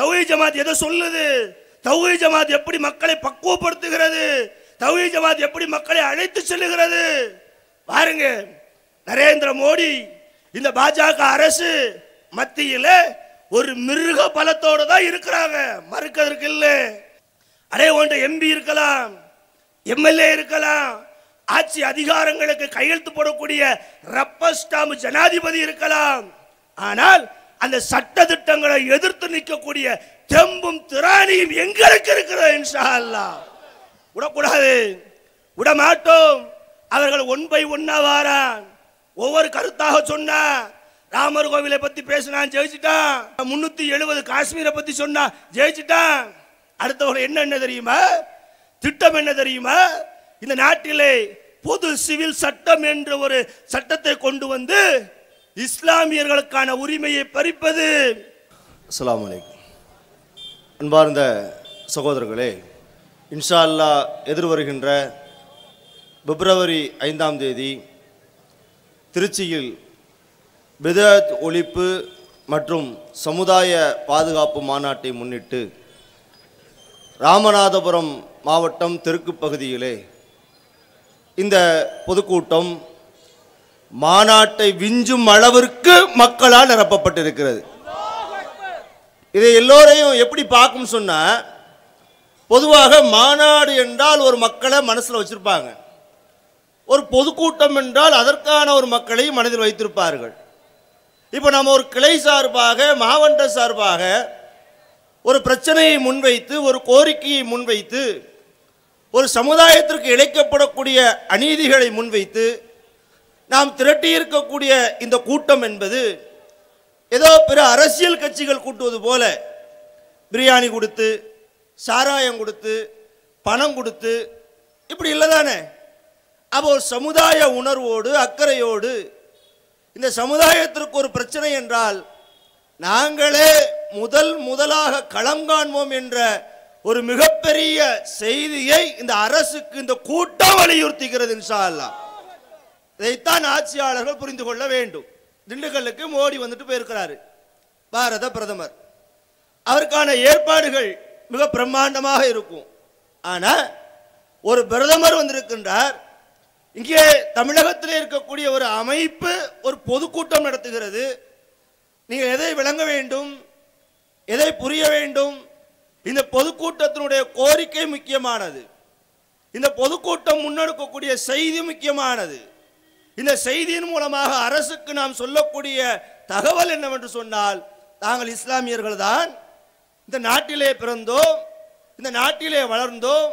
தௌஹீத் ஜமாத் எதை சொல்லுது? தௌஹீத் ஜமாத் எப்படி மக்களை பக்குவப்படுத்துகிறது? தௌஹீத் ஜமாத் எப்படி மக்களை அழைத்து செல்லுகிறது? பாருங்க நரேந்திர மோடி இந்த பாஜக அரசு மத்தியில் ஒரு மிருக பலத்தோடு தான் இருக்கிறாங்க. மறுக்கிறதுக்கு இல்லை. அதே ஒன்று எம்பி இருக்கலாம் எம்எல்ஏ இருக்கலாம் ஆட்சி அதிகாரங்களுக்கு கையெழுத்து போடக்கூடிய ரப்பர் ஸ்டாம்பு ஜனாதிபதி இருக்கலாம். ஆனால் அந்த சட்ட திட்டங்களை எதிர்த்து நிற்கக்கூடிய தெம்பும் திராணியும் எங்களுக்கு இருக்கிறது இன்ஷா விடக்கூடாது. விட மாட்டோம் அவர்கள் ஒன் பை ஒன்னா வாரான். ஒவ்வொரு கருத்தாக சொன்னா ராமர் கோவிலை பத்தி பேசினான் ஜெயிச்சிட்டான். முன்னூத்தி எழுபது காஷ்மீரை பத்தி சொன்னா ஜெயிச்சிட்டான். அடுத்தவர்கள் என்ன என்ன தெரியுமா? திட்டம் என்ன தெரியுமா? இந்த நாட்டிலே பொது சிவில் சட்டம் என்ற ஒரு சட்டத்தை கொண்டு வந்து இஸ்லாமியர்களுக்கான உரிமையை பறிப்பது. அஸ்லாம் அலைக்கும். அன்பார்ந்த சகோதரர்களே இன்ஷா அல்லா எதிர்வருகின்ற பிப்ரவரி ஐந்தாம் தேதி திருச்சியில் பிதத் ஒழிப்பு மற்றும் சமுதாய பாதுகாப்பு மாநாட்டை முன்னிட்டு ராமநாதபுரம் மாவட்டம் தெற்கு பகுதியிலே இந்த பொதுக்கூட்டம் மாநாட்டை விஞ்சும் அளவிற்கு மக்களால் நிரப்பப்பட்டிருக்கிறது. இதை எல்லோரையும் எப்படி பார்க்கும் சொன்னால் பொதுவாக மாநாடு என்றால் ஒரு மக்களை மனசில் வச்சுருப்பாங்க. ஒரு பொதுக்கூட்டம் என்றால் அதற்கான ஒரு மக்களை மனதில் வைத்திருப்பார்கள். இப்போ நம்ம ஒரு கிளை சார்பாக மாவட்ட சார்பாக ஒரு பிரச்சனையை முன்வைத்து ஒரு கோரிக்கையை முன்வைத்து ஒரு சமுதாயத்திற்கு இழைக்கப்படக்கூடிய அநீதிகளை முன்வைத்து நாம் திரட்டியிருக்கக்கூடிய இந்த கூட்டம் என்பது ஏதோ பிற அரசியல் கட்சிகள் கூட்டுவது போல. பிரியாணி கொடுத்து சாராயம் கொடுத்து பணம் கொடுத்து இப்படி இல்லை தானே? அப்போ ஒரு சமுதாய உணர்வோடு அக்கறையோடு இந்த சமுதாயத்திற்கு ஒரு பிரச்சனை என்றால் நாங்களே முதல் முதலாக களம் காண்போம் என்ற ஒரு மிகப்பெரிய செய்தியை இந்த அரசுக்கு இந்த கூட்டம் வலியுறுத்துகிறது இன்ஷா அல்லா இதைத்தான் ஆட்சியாளர்கள் புரிந்து கொள்ள வேண்டும். திண்டுக்கல்லுக்கு மோடி வந்துட்டு போயிருக்கிறாரு பாரத பிரதமர். அவருக்கான ஏற்பாடுகள் மிக பிரம்மாண்டமாக இருக்கும். ஆனால் ஒரு பிரதமர் வந்திருக்கின்றார். இங்கே தமிழகத்தில் இருக்கக்கூடிய ஒரு அமைப்பு ஒரு பொதுக்கூட்டம் நடத்துகிறது. நீங்கள் எதை விளங்க வேண்டும்? எதை புரிய வேண்டும்? இந்த பொதுக்கூட்டத்தினுடைய கோரிக்கை முக்கியமானது. இந்த பொதுக்கூட்டம் முன்னெடுக்கக்கூடிய செய்தி முக்கியமானது. இந்த செய்தியின் மூலமாக அரசுக்கு நாம் சொல்லக்கூடிய தகவல் என்னவென்று சொன்னால் நாங்கள் இஸ்லாமியர்கள் தான் இந்த நாட்டிலே பிறந்தோம் இந்த நாட்டிலே வளர்ந்தோம்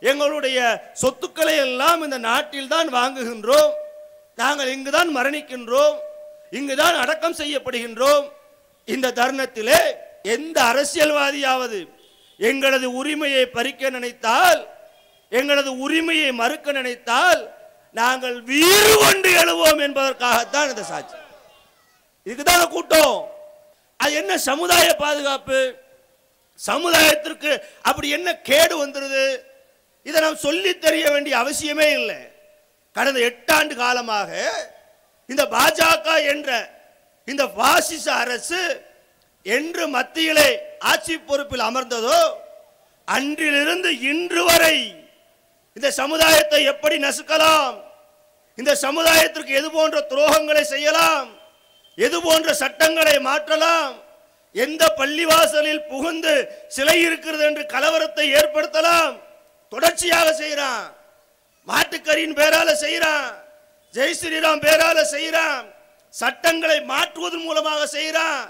எங்களுடைய சொத்துக்களை எல்லாம் இந்த நாட்டில் தான் வாங்குகின்றோம். நாங்கள் இங்குதான் மரணிக்கின்றோம் இங்குதான் அடக்கம் செய்யப்படுகின்றோம். இந்த தருணத்திலே எந்த அரசியல்வாதியாவது எங்களது உரிமையை பறிக்க நினைத்தால் எங்களது உரிமையை மறுக்க நினைத்தால் நாங்கள் வீறு கொண்டு எழுவோம் என்பதற்காகத்தான் இந்த சாட்சி. இதுக்குதான் கூட்டம். அது என்ன சமுதாய பாதுகாப்பு? சமுதாயத்திற்கு அப்படி என்ன கேடு வந்துருது? இதை நாம் சொல்லி தெரிய வேண்டிய அவசியமே இல்லை. கடந்த எட்டாண்டு காலமாக இந்த பாஜக என்ற இந்த பாசிச அரசு என்று மத்தியிலே ஆட்சி பொறுப்பில் அமர்ந்ததோ அன்றிலிருந்து இன்று வரை இந்த சமுதாயத்தை எப்படி நசுக்கலாம்? இந்த சமுதாயத்திற்கு எது போன்ற துரோகங்களை செய்யலாம்? எது போன்ற சட்டங்களை மாற்றலாம்? எந்த பள்ளிவாசலில் புகுந்து சிலை இருக்கிறது என்று கலவரத்தை ஏற்படுத்தலாம்? தொடர்ச்சியாக செய்கிறான் மாட்டுக்கரியின் பேரால செய்கிறான் ஜெய் ஸ்ரீராம் பேரால செய்கிறான் சட்டங்களை மாற்றுவதன் மூலமாக செய்கிறான்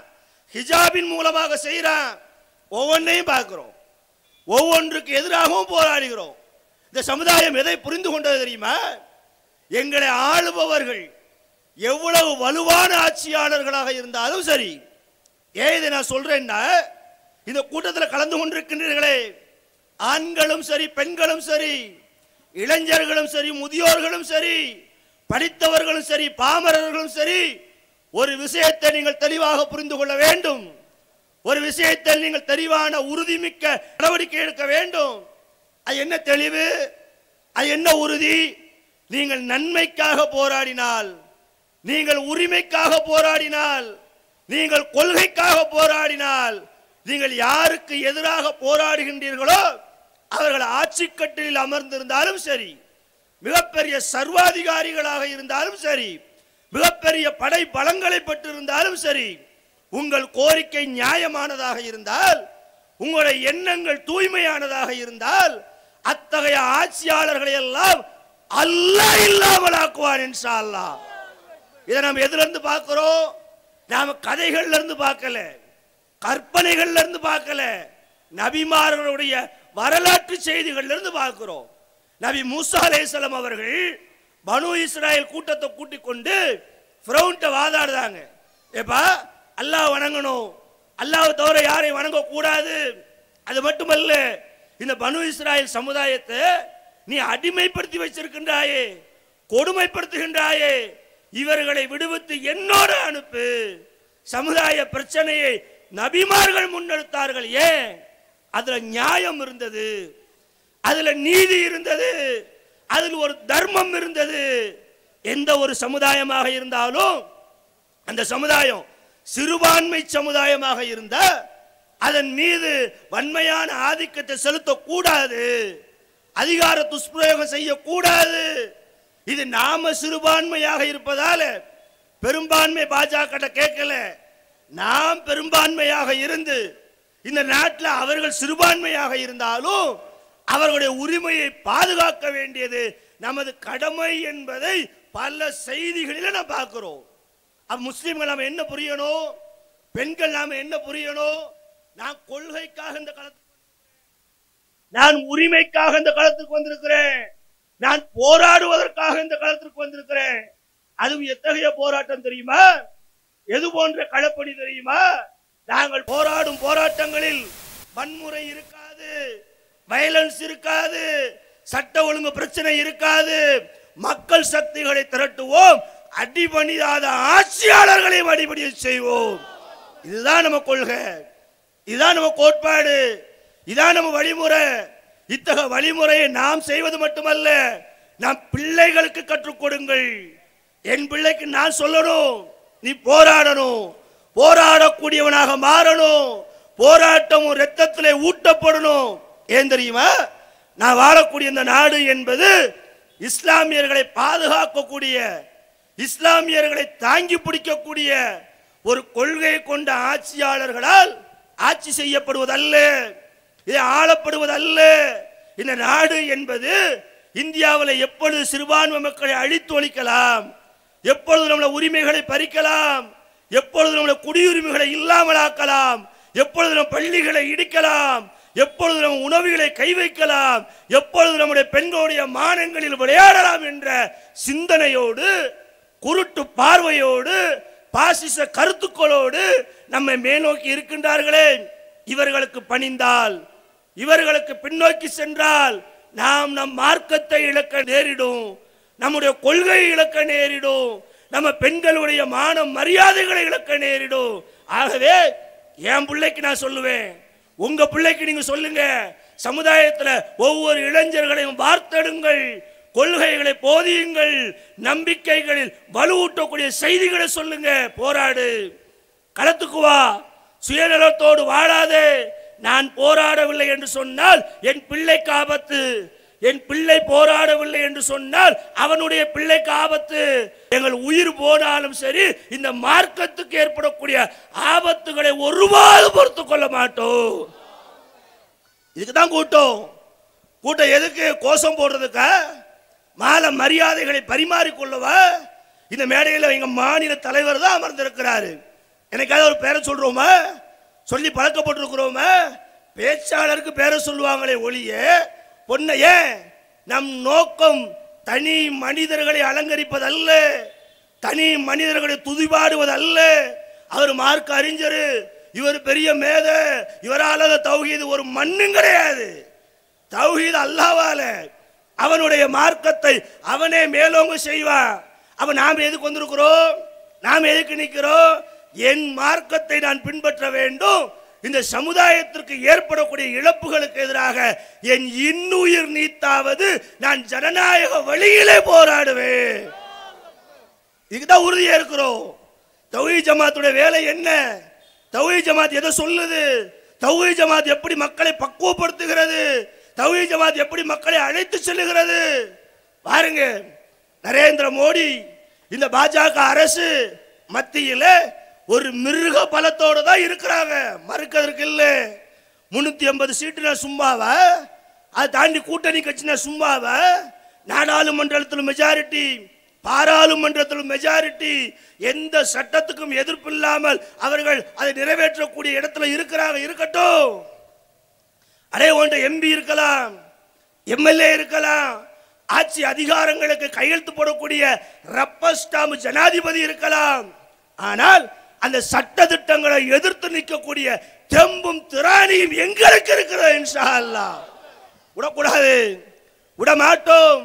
ஹிஜாபின் மூலமாக செய்கிறான் ஒவ்வொன்றையும் பார்க்கிறோம். ஒவ்வொன்றுக்கு எதிராகவும் போராடுகிறோம். இந்த சமுதாயம் எதை புரிந்து கொண்டது தெரியுமா? எங்களை ஆளுபவர்கள் எவ்வளவு வலுவான ஆட்சியாளர்களாக இருந்தாலும் சரி. ஏன் இதை நான் சொல்றேன்னா இந்த கூட்டத்தில் கலந்து கொண்டிருக்கின்றீர்களே. ஆண்களும் சரி பெண்களும் சரி இளைஞர்களும் சரி முதியோர்களும் சரி படித்தவர்களும் சரி பாமரர்களும் சரி ஒரு விஷயத்தை நீங்கள் தெளிவாக புரிந்து கொள்ள வேண்டும். ஒரு விஷயத்தில் நீங்கள் தெளிவான உறுதிமிக்க நடவடிக்கை எடுக்க வேண்டும். அது என்ன தெளிவு? அது என்ன உறுதி? நீங்கள் நன்மைக்காக போராடினால் நீங்கள் உரிமைக்காக போராடினால் நீங்கள் கொள்கைக்காக போராடினால் நீங்கள் யாருக்கு எதிராக போராடுகின்றீர்களோ அவர்கள் ஆட்சி கட்டிலில் அமர்ந்திருந்தாலும் சரி மிகப்பெரிய சர்வாதிகாரிகளாக இருந்தாலும் சரி மிகப்பெரிய படை பலங்களை பெற்றிருந்தாலும் சரி உங்கள் கோரிக்கை நியாயமானதாக இருந்தால் உங்களுடைய எண்ணங்கள் தூய்மையானதாக இருந்தால் அத்தகைய ஆட்சியாளர்களை எல்லாம் அல்லாஹ் இல்லாமல் ஆக்குவார் இன்ஷா அல்லாஹ் இதை நம்ம எதுல இருந்து பார்க்கிறோம்? நாம கதைகள்ல இருந்து பார்க்கல. கற்பனைகள்ல இருந்து பார்க்கல. நபிமார்களுடைய வரலாற்று செய்திகள்ல இருந்து பார்க்கிறோம். நபி மூசா அலைஹிஸ்ஸலாம் அவர்கள் பனு இஸ்ராயல் கூட்டத்தை கூட்டிக் கொண்டு ஃபிரௌன்ட்ட வாதாடுறாங்க ஏப்பா அல்லாஹ் வணங்கணும். அல்லாஹ் தவிர யாரையும் வணங்க கூடாது அது மட்டுமல்ல இந்த பனு இஸ்ராயல் சமுதாயத்தை நீ அடிமைப்படுத்தி வச்சிருக்கின்றாயே கொடுமைப்படுத்துகின்றாயே இவர்களை விடுவித்து என்னோட அனுப்பு. சமுதாய பிரச்சனையை நபிமார்கள் முன்னெடுத்தார்கள் ஏன்? அதுல நியாயம் இருந்தது அதுல நீதி இருந்தது அதில் ஒரு தர்மம் இருந்தது. எந்த ஒரு சமுதாயமாக இருந்தாலும் அந்த சமுதாயம் சிறுபான்மை சமுதாயமாக இருந்தால் அதன் மீது வன்மையான ஆதிக்கத்தை செலுத்தக்கூடாது. அதிகார துஷ்பிரயோகம் செய்யக்கூடாது. இது நாம சிறுபான்மையாக இருப்பதால பெரும்பான்மை பாஜக கேட்கல. நாம் பெரும்பான்மையாக இருந்து இந்த நாட்டில் அவர்கள் சிறுபான்மையாக இருந்தாலும் அவர்களுடைய உரிமையை பாதுகாக்க வேண்டியது நமது கடமை என்பதை பல செய்திகளில் நாம் பார்க்கிறோம். முஸ்லீம்கள் நாம் நாம என்ன புரியணும்? பெண்கள் நாம என்ன புரியணும்? நான் கொள்கைக்காக இந்த களத்துக்கு நான் உரிமைக்காக இந்த களத்துக்கு வந்திருக்கிறேன். நான் போராடுவதற்காக இந்த களத்திற்கு வந்திருக்கிறேன். அதுவும் எத்தகைய போராட்டம் தெரியுமா? எது போன்ற களப்பணி தெரியுமா? நாங்கள் போராடும் போராட்டங்களில் வன்முறை இருக்காது வயலன்ஸ் இருக்காது சட்ட ஒழுங்கு பிரச்சனை இருக்காது. மக்கள் சக்திகளை திரட்டுவோம். அடிபணியாத ஆட்சியாளர்களை அடிபடிய செய்வோம். இதுதான் நம்ம கொள்கை. இதுதான் நம்ம கோட்பாடு. இதான் நம்ம வழிமுறை. இத்தகைய வழிமுறையை நாம் செய்வது மட்டுமல்ல நாம் பிள்ளைகளுக்கு கற்றுக் கொடுங்கள். என் பிள்ளைக்கு நான் சொல்லணும் நீ போராடணும். போராடக்கூடியவனாக மாறணும். போராட்டமும் ரத்தத்தில் ஊட்டப்படணும். ஏன் தெரியுமா? நான் வாழக்கூடிய இந்த நாடு என்பது இஸ்லாமியர்களை பாதுகாக்கக்கூடிய இஸ்லாமியர்களை தாங்கி பிடிக்கக்கூடிய ஒரு கொள்கையை கொண்ட ஆட்சியாளர்களால் ஆட்சி செய்யப்படுவதல்ல. இது ஆளப்படுவதல்ல. இந்த நாடு என்பது இந்தியாவில் எப்பொழுது சிறுபான்மை மக்களை அழித்து ஒழிக்கலாம் எப்பொழுது நம்மள உரிமைகளை பறிக்கலாம் எப்பொழுது நம்மள குடியுரிமைகளை இல்லாமலாக்கலாம் எப்பொழுது நம் பள்ளிகளை இடிக்கலாம் எப்பொழுது நம் உணவுகளை கை வைக்கலாம் எப்பொழுது நம்முடைய பெண்களுடைய மானங்களில் விளையாடலாம் என்ற சிந்தனையோடு குருட்டு பார்வையோடு பாசிச கருத்துக்களோடு நம்மை மேல்நோக்கி இருக்கின்றார்களே. இவர்களுக்கு பணிந்தால் இவர்களுக்கு பின்னோக்கி சென்றால் நாம் நம் மார்க்கத்தை இழக்க நேரிடும். நம்முடைய கொள்கையை இழக்க நேரிடும். நம்ம பெண்களுடைய மானம் மரியாதைகளை இழக்க நேரிடும். ஆகவே என் பிள்ளைக்கு நான் சொல்லுவேன். உங்க பிள்ளைக்கு நீங்க சொல்லுங்க. சமுதாயத்தில் ஒவ்வொரு இளைஞர்களையும் வார்த்தெடுங்கள். கொள்கைகளை போதியுங்கள் நம்பிக்கைகளில் வலுவூட்டக்கூடிய செய்திகளை சொல்லுங்க போராடு. களத்துக்கு வா சுயநலத்தோடு வாழாதே. நான் போராடவில்லை என்று சொன்னால் என் பிள்ளைக்கு ஆபத்து. என் பிள்ளை போராடவில்லை என்று சொன்னால் அவனுடைய பிள்ளைக்கு ஆபத்து. எங்கள் உயிர் போனாலும் சரி இந்த மார்க்கத்துக்கு ஏற்படக்கூடிய ஆபத்துகளை ஒருவாறு பொறுத்து கொள்ள மாட்டோம். இதுக்கு தான் கூட்டம். கூட்டம் எதுக்கு? கோஷம் போடுறதுக்கா? மால மரியாதைகளை பரிமாறிக்கொள்ளவா? இந்த மேடையில் எங்க மாநில தலைவர் தான் அமர்ந்திருக்கிறாரு. எனக்காவது ஒரு பேரை சொல்றோமா? சொல்லி பழக்கப்பட்டிருக்கிறோமா? பேச்சாளருக்கு பேரை சொல்லுவாங்களே ஒளிய பொன்ன நம் நோக்கம் தனி மனிதர்களை அலங்கரிப்பதல்ல தனி மனிதர்களை துதிபாடுவதல்ல. அவர் மார்க்க அறிஞர் இவர் பெரிய மேத இவரால் தௌஹீது ஒரு மண்ணும் கிடையாது. தௌஹீது அல்லாவால அவனுடைய மார்க்கத்தை அவனே மேலோங்க செய்வான். அவன் நாம் எதுக்கு வந்திருக்கிறோம்? நாம் எதுக்கு நிற்கிறோம்? என் மார்க்கத்தை நான் பின்பற்ற வேண்டும். இந்த சமுதாயத்திற்கு ஏற்படக்கூடிய இழப்புகளுக்கு எதிராக என் இன்னுயிர் நீத்தாவது நான் ஜனநாயக வழியிலே போராடுவேன். இதுதான் உறுதியா இருக்கிறோம். தௌஹி ஜமாத்துடைய வேலை என்ன? தௌஹி ஜமாத் எதை சொல்லுது? தௌஹி ஜமாத் எப்படி மக்களை பக்குவப்படுத்துகிறது? தௌஹீ ஜமாத் எப்படி மக்களை அழைத்து செல்லுகிறது? பாருங்க நரேந்திர மோடி இந்த பாஜக அரசு மத்தியில ஒரு மிருக பலத்தோட தான் இருக்கிறாங்க. மறுக்கிறதுக்கு இல்ல. முன்னூத்தி ஐம்பது சீட்டுனா சும்மாவா? அதை தாண்டி கூட்டணி கட்சினா சும்மாவா? நாடாளுமன்றத்தில் மெஜாரிட்டி பாராளுமன்றத்தில் மெஜாரிட்டி எந்த சட்டத்துக்கும் எதிர்ப்பு இல்லாமல் அவர்கள் அதை நிறைவேற்றக்கூடிய இடத்துல இருக்கிறாங்க இருக்கட்டும். அடே ஒன்ற எம்பி இருக்கலாம் எம்எல்ஏ இருக்கலாம் ஆட்சி அதிகாரங்களுக்கு கையெழுத்து போடக்கூடிய ரப்பர் ஸ்டாம்பு ஜனாதிபதி இருக்கலாம். ஆனால் அந்த சட்ட திட்டங்களை எதிர்த்து நிற்கக்கூடிய தெம்பும் திராணியும் எங்களுக்கு இருக்கிறது இன்ஷா விடக்கூடாது விடக்கூடாது விடமாட்டோம்.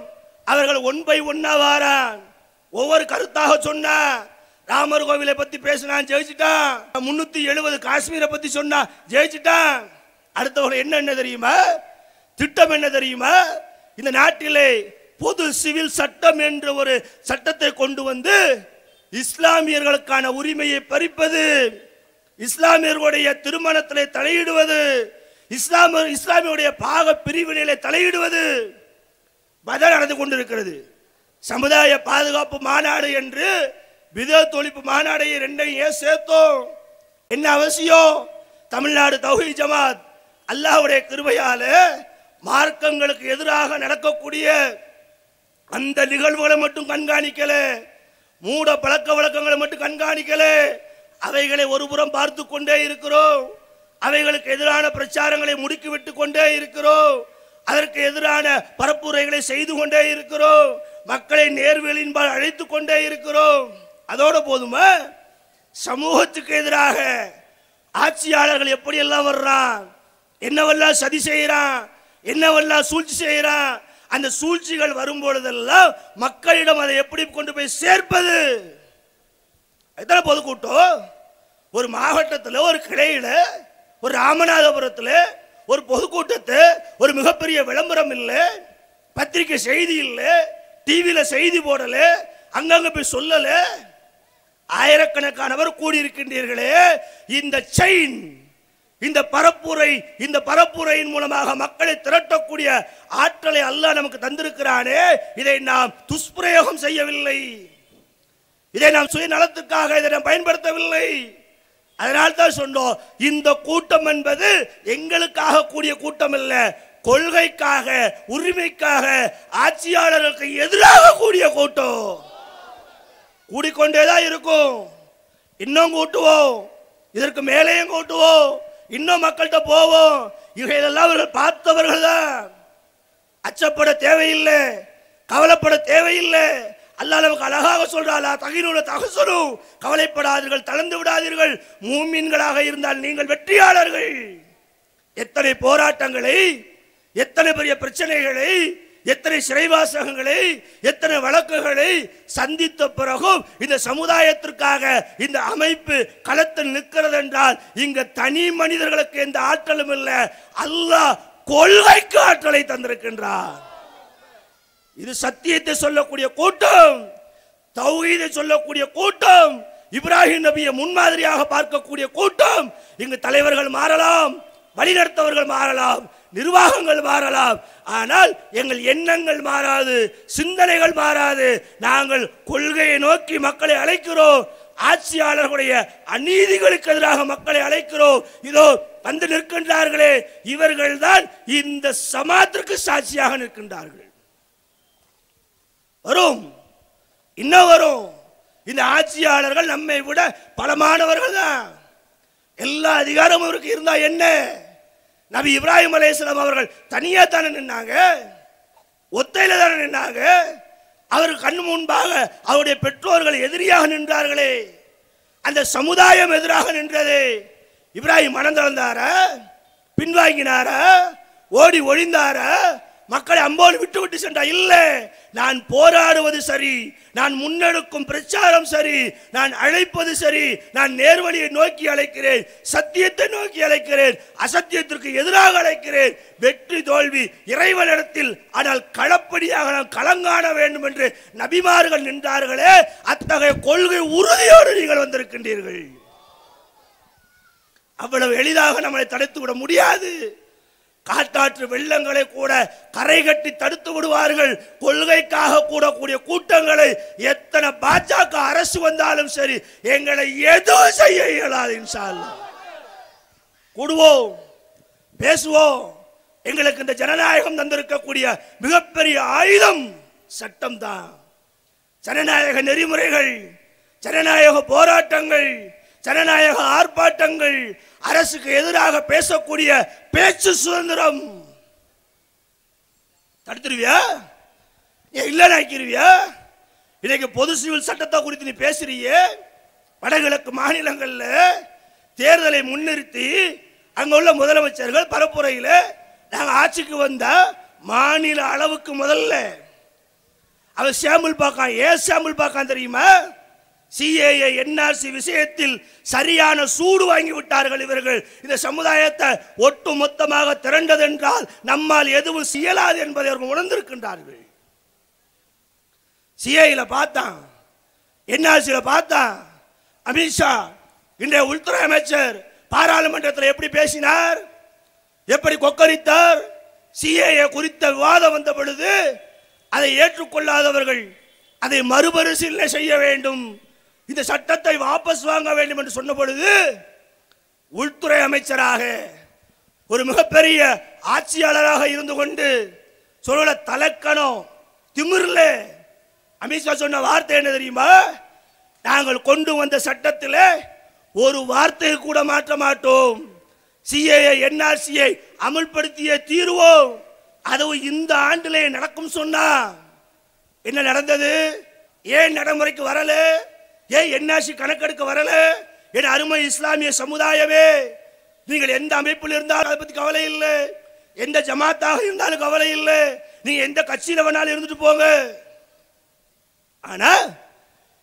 அவர்கள் ஒன் பை ஒன்னா வாரான். ஒவ்வொரு கருத்தாக சொன்னா ராமர் கோவிலை பத்தி பேசினான் ஜெயிச்சிட்டான். முன்னூத்தி எழுபது காஷ்மீரை பத்தி சொன்னா ஜெயிச்சிட்டான். அடுத்தவர்கள் என்ன என்ன தெரியுமா? திட்டம் என்ன தெரியுமா? இந்த நாட்டிலே பொது சிவில் சட்டம் என்ற ஒரு சட்டத்தை கொண்டு வந்து இஸ்லாமியர்களுக்கான உரிமையை பறிப்பது இஸ்லாமியர்களுடைய திருமணத்திலே தலையிடுவது இஸ்லாம இஸ்லாமியுடைய பாக பிரிவினையிலே தலையிடுவது பதில் நடந்து கொண்டிருக்கிறது. சமுதாய பாதுகாப்பு மாநாடு என்று வித தொழிப்பு மாநாடை ரெண்டையும் ஏன் சேர்த்தோம்? என்ன அவசியம்? தமிழ்நாடு தௌஹி ஜமாத் அல்லாவுடைய கிருபையால மார்க்கங்களுக்கு எதிராக நடக்கக்கூடிய அந்த நிகழ்வுகளை மட்டும் கண்காணிக்கல மூட பழக்க வழக்கங்களை மட்டும் கண்காணிக்கல. அவைகளை ஒருபுறம் பார்த்து கொண்டே இருக்கிறோம். அவைகளுக்கு எதிரான பிரச்சாரங்களை முடுக்கி விட்டு கொண்டே இருக்கிறோம். அதற்கு எதிரான பரப்புரைகளை செய்து கொண்டே இருக்கிறோம். மக்களை நேர்வெளியின்பால் அழைத்து கொண்டே இருக்கிறோம். அதோட போதுமா? சமூகத்துக்கு எதிராக ஆட்சியாளர்கள் எப்படியெல்லாம் வர்றான்? என்னவெல்லாம் சதி செய்கிறான்? என்னவெல்லாம் சூழ்ச்சி செய்கிறான்? அந்த சூழ்ச்சிகள் வரும் பொழுதெல்லாம் மக்களிடம் அதை எப்படி கொண்டு போய் சேர்ப்பது? எத்தனை பொதுக்கூட்டம் ஒரு மாவட்டத்தில் ஒரு கிளையில் ஒரு ராமநாதபுரத்தில் ஒரு பொதுக்கூட்டத்தை ஒரு மிகப்பெரிய விளம்பரம் இல்லை பத்திரிக்கை செய்தி இல்லை டிவியில் செய்தி போடலை அங்கங்கே போய் சொல்லலை. ஆயிரக்கணக்கானவர் கூடியிருக்கின்றீர்களே இந்த செயின் இந்த பரப்புரை இந்த பரப்புரையின் மூலமாக மக்களை திரட்டக்கூடிய ஆற்றலை அல்ல நமக்கு தந்திருக்கிறானே. இதை நாம் துஷ்பிரயோகம் செய்யவில்லை. இதை நாம் சுயநலத்துக்காக இதை நாம் பயன்படுத்தவில்லை. அதனால் தான் சொன்னோம் இந்த கூட்டம் என்பது எங்களுக்காக கூடிய கூட்டம் அல்ல கொள்கைக்காக உரிமைக்காக ஆட்சியாளர்களுக்கு எதிராக கூடிய கூட்டம். கூடிக்கொண்டேதான் இருக்கும். இன்னும் கூட்டுவோம். இதற்கு மேலேயும் கூட்டுவோம். இன்னும் மக்கள்கிட்ட போவோம். இவைகளெல்லாம் அவர்கள் பார்த்தவர்கள் தான். அச்சப்பட தேவையில்லை. கவலைப்பட தேவையில்லை. அல்லா நமக்கு அழகாக சொல்றாளா தகினோட தகசலும் கவலைப்படாதீர்கள் தளர்ந்து விடாதீர்கள். மூமின்களாக இருந்தால் நீங்கள் வெற்றியாளர்கள். எத்தனை போராட்டங்களை எத்தனை பெரிய பிரச்சனைகளை எத்தனை சிறைவாசகங்களை எத்தனை வழக்குகளை சந்தித்த பிறகும் இந்த சமுதாயத்திற்காக இந்த அமைப்பு களத்தில் நிற்கிறது என்றால் இங்க தனி மனிதர்களுக்கு எந்த ஆற்றலும் இல்லை. அல்லாஹ் கொள்கைக்கு ஆற்றலை தந்திருக்கின்றார் இது சத்தியத்தை சொல்லக்கூடிய கூட்டம் தௌஹீதை சொல்லக்கூடிய கூட்டம் இப்ராஹிம் நபியை முன்மாதிரியாக பார்க்கக்கூடிய கூட்டம். இங்கு தலைவர்கள் மாறலாம் வழிநடத்தவர்கள் மாறலாம் நிர்வாகங்கள் மாறலாம். ஆனால் எங்கள் எண்ணங்கள் மாறாது சிந்தனைகள் மாறாது. நாங்கள் கொள்கையை நோக்கி மக்களை அழைக்கிறோம். ஆட்சியாளர்களுடைய அநீதிகளுக்கு எதிராக மக்களை அழைக்கிறோம். இதோ வந்து நிற்கின்றார்களே. இவர்கள்தான் இந்த சமாத்திற்கு சாட்சியாக நிற்கின்றார்கள். வரும். இன்னும் வரும். இந்த ஆட்சியாளர்கள் நம்மை விட பலமானவர்கள் தான் எல்லா அதிகாரமும் அவருக்கு இருந்தா என்ன? நபி இப்ராஹிம் அலைஹிஸ்ஸலாம் அவர்கள் தனியா தானே நின்னாங்க? ஒத்தையில தானே நின்னாங்க? அவர் கண் முன்பாக அவருடைய பெற்றோர்கள் எதிரியாக நின்றார்களே. அந்த சமுதாயம் எதிராக நின்றது. இப்ராஹிம் மனம் திறந்தாரா? பின்வாங்கினாரா? ஓடி ஒழிந்தாரா? மக்களை அம்போடு விட்டு விட்டு சென்றா இல்லை நான் போராடுவது சரி நான் முன்னெடுக்கும் பிரச்சாரம் சரி நான் அழைப்பது சரி நான் நேர்வழியை நோக்கி அழைக்கிறேன் சத்தியத்தை நோக்கி அழைக்கிறேன் அசத்தியத்திற்கு எதிராக அழைக்கிறேன் வெற்றி தோல்வி இறைவனிடத்தில் ஆனால் களப்படியாக நாம் களங்காண வேண்டும் என்று நபிமார்கள் நின்றார்களே அத்தகைய கொள்கை உறுதியோடு நீங்கள் வந்திருக்கின்றீர்கள். அவ்வளவு எளிதாக நம்மளை தடுத்து விட முடியாது. காட்டாற்று வெள்ளங்களை கூட கரை கட்டி தடுத்து விடுவார்கள். கொள்கைக்காக கூடக்கூடிய கூட்டங்களை எத்தனை பாஜக அரசு வந்தாலும் சரி எங்களை எதுவும் செய்ய இயலாது இன்ஷா கூடுவோம் பேசுவோம். எங்களுக்கு இந்த ஜனநாயகம் தந்திருக்கக்கூடிய மிகப்பெரிய ஆயுதம் சட்டம் தான் ஜனநாயக நெறிமுறைகள் ஜனநாயக போராட்டங்கள் ஜனநாயக ஆர்ப்பாட்டங்கள் அரசுக்கு எதிராக பேசக்கூடிய பேச்சு சுதந்திரம். தடுத்துருவியா? ஏன் இல்லைன்னு ஆக்கிருவியா? இன்னைக்கு பொது சிவில் சட்டத்தை குறித்து நீ பேசுறியே. வடகிழக்கு மாநிலங்களில் தேர்தலை முன்னிறுத்தி அங்குள்ள முதலமைச்சர்கள் பரப்புரையில் நாங்கள் ஆட்சிக்கு வந்தால் மாநில அளவுக்கு முதல்ல. அவன் சாம்பிள் பார்க்கான் ஏன் சாம்பிள் பார்க்கான் தெரியுமா? சிஏஏ என்ஆர்சி விஷயத்தில் சரியான சூடு வாங்கி விட்டார்கள் இவர்கள். இந்த சமுதாயத்தை ஒட்டு மொத்தமாக திரண்டதென்றால் நம்மால் எதுவும் செய்யலாது என்பதை அவர்கள் உணர்ந்திருக்கின்றார்கள். சிஏல பார்த்தான். என்ஆர்சியில் பார்த்தான். அமித்ஷா இன்றைய உள்துறை அமைச்சர் பாராளுமன்றத்தில் எப்படி பேசினார்? எப்படி கொக்கரித்தார்? சிஏஏ குறித்த விவாதம் வந்த பொழுது அதை ஏற்றுக்கொள்ளாதவர்கள் அதை மறுபரிசீலனை செய்ய வேண்டும். இந்த சட்டத்தை வாபஸ் வாங்க வேண்டும் என்று சொன்ன பொழுது உள்துறை அமைச்சராக ஒரு மிகப்பெரிய ஆட்சியாளராக இருந்து கொண்டு சொல்ல தலக்கணம் திமிர்ல அமித்ஷா சொன்ன வார்த்தை என்ன தெரியுமா? நாங்கள் கொண்டு வந்த சட்டத்தில் ஒரு வார்த்தை கூட மாற்ற மாட்டோம். சிஏஏ என்ஆர்சியை அமல்படுத்திய தீர்வோம். அதுவும் இந்த ஆண்டிலே நடக்கும் சொன்னா. என்ன நடந்தது? ஏன் நடைமுறைக்கு வரல? ஏன் என்ஆர்சி கணக்கெடுக்க வரல? என் அருமை இஸ்லாமிய சமுதாயமே நீங்கள் எந்த அமைப்பில் இருந்தாலும் அதை பத்தி கவலை இல்லை. எந்த ஜமாத்தாக இருந்தாலும் கவலை இல்லை. நீங்கள் எந்த கட்சியில வேணாலும் இருந்துட்டு போங்க. ஆனா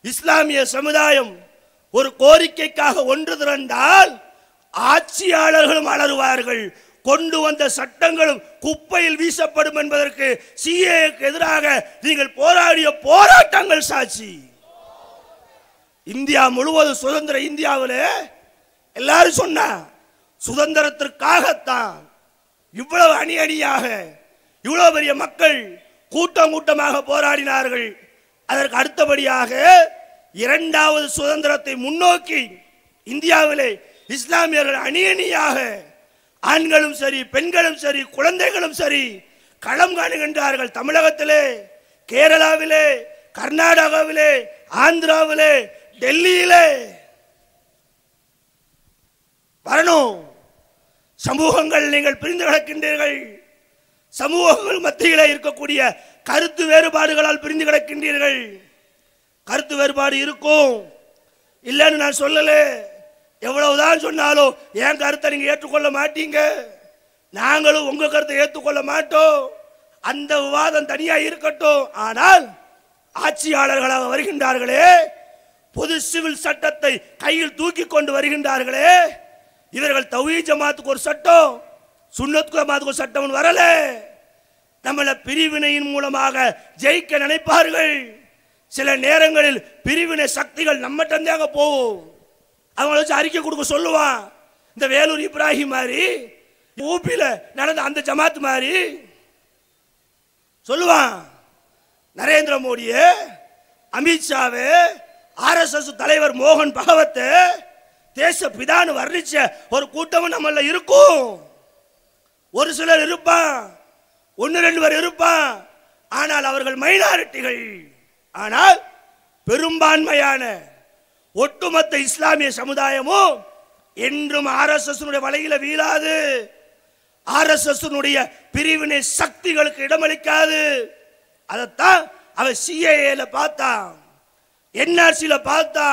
இஸ்லாமிய சமுதாயம் ஒரு கோரிக்கைக்காக ஒன்று திரண்டால் ஆட்சியாளர்களும் அலறுவார்கள். கொண்டு வந்த சட்டங்களும் குப்பையில் வீசப்படும் என்பதற்கு சிஏக்கு எதிராக நீங்கள் போராடிய போராட்டங்கள் சாட்சி. இந்தியா முழுவதும் சுதந்திர இந்தியாவில் எல்லாரும் சொன்ன சுதந்திரத்திற்காகத்தான் இவ்வளவு அணி அணியாக இவ்வளவு பெரிய மக்கள் கூட்டம் கூட்டமாக போராடினார்கள். அதற்கு அடுத்தபடியாக இரண்டாவது சுதந்திரத்தை முன்னோக்கி இந்தியாவிலே இஸ்லாமியர்கள் அணி அணியாக ஆண்களும் சரி பெண்களும் சரி குழந்தைகளும் சரி களம் காணுகின்றார்கள். தமிழகத்திலே கேரளாவிலே கர்நாடகாவிலே ஆந்திராவிலே டெல்லியிலே வரணும். சமூகங்கள் நீங்கள் பிரிந்து கிடக்கின்றீர்கள். சமூகங்கள் மத்தியிலே இருக்கக்கூடிய கருத்து வேறுபாடுகளால் பிரிந்து கிடக்கின்றீர்கள். கருத்து வேறுபாடு இருக்கும். இல்லைன்னு நான் சொல்லல. எவ்வளவுதான் சொன்னாலும் என் கருத்தை நீங்க ஏற்றுக்கொள்ள மாட்டீங்க. நாங்களும் உங்க கருத்தை ஏற்றுக்கொள்ள மாட்டோம். அந்த விவாதம் தனியா இருக்கட்டும். ஆனால் ஆட்சியாளர்களாக வருகின்றார்களே. பொது சிவில் சட்டத்தை கையில் தூக்கி கொண்டு வருகின்றார்களே. இவர்கள் தௌஹீ ஜமாத்துக்கு ஒரு சட்டம் சுன்னத் ஜமாத்துக்கு ஒரு சட்டம் வரல. நம்மளை பிரிவினையின் மூலமாக ஜெயிக்க நினைப்பார்கள். சில நேரங்களில் பிரிவினை சக்திகள் நம்மகிட்ட இருந்தே போகும். அவங்கள வச்சு அறிக்கை கொடுக்க சொல்லுவான். இந்த வேலூர் இப்ராஹிம் மாதிரி ஊபியில் நடந்த அந்த ஜமாத் மாதிரி சொல்லுவான். நரேந்திர மோடியே அமித்ஷாவே ஆர்எஸ்எஸ் தலைவர் மோகன் பகவத் தேச பிதான்னு வர்ணிச்ச ஒரு கூட்டமும் நம்மள இருக்கும். ஒரு சிலர் இருப்பான் ஒன்று ரெண்டு பேர் இருப்பான் ஆனால் அவர்கள் மைனாரிட்டிகள். ஆனால் பெரும்பான்மையான ஒட்டுமொத்த இஸ்லாமிய சமுதாயமும் என்றும் ஆர்எஸ்எஸ் வலையில வீழாது. ஆர்எஸ்எஸ் பிரிவினை சக்திகளுக்கு இடமளிக்காது. அதைத்தான் அவன் சிஏஏல பார்த்தான். என்ஆர்சியில் பார்த்தா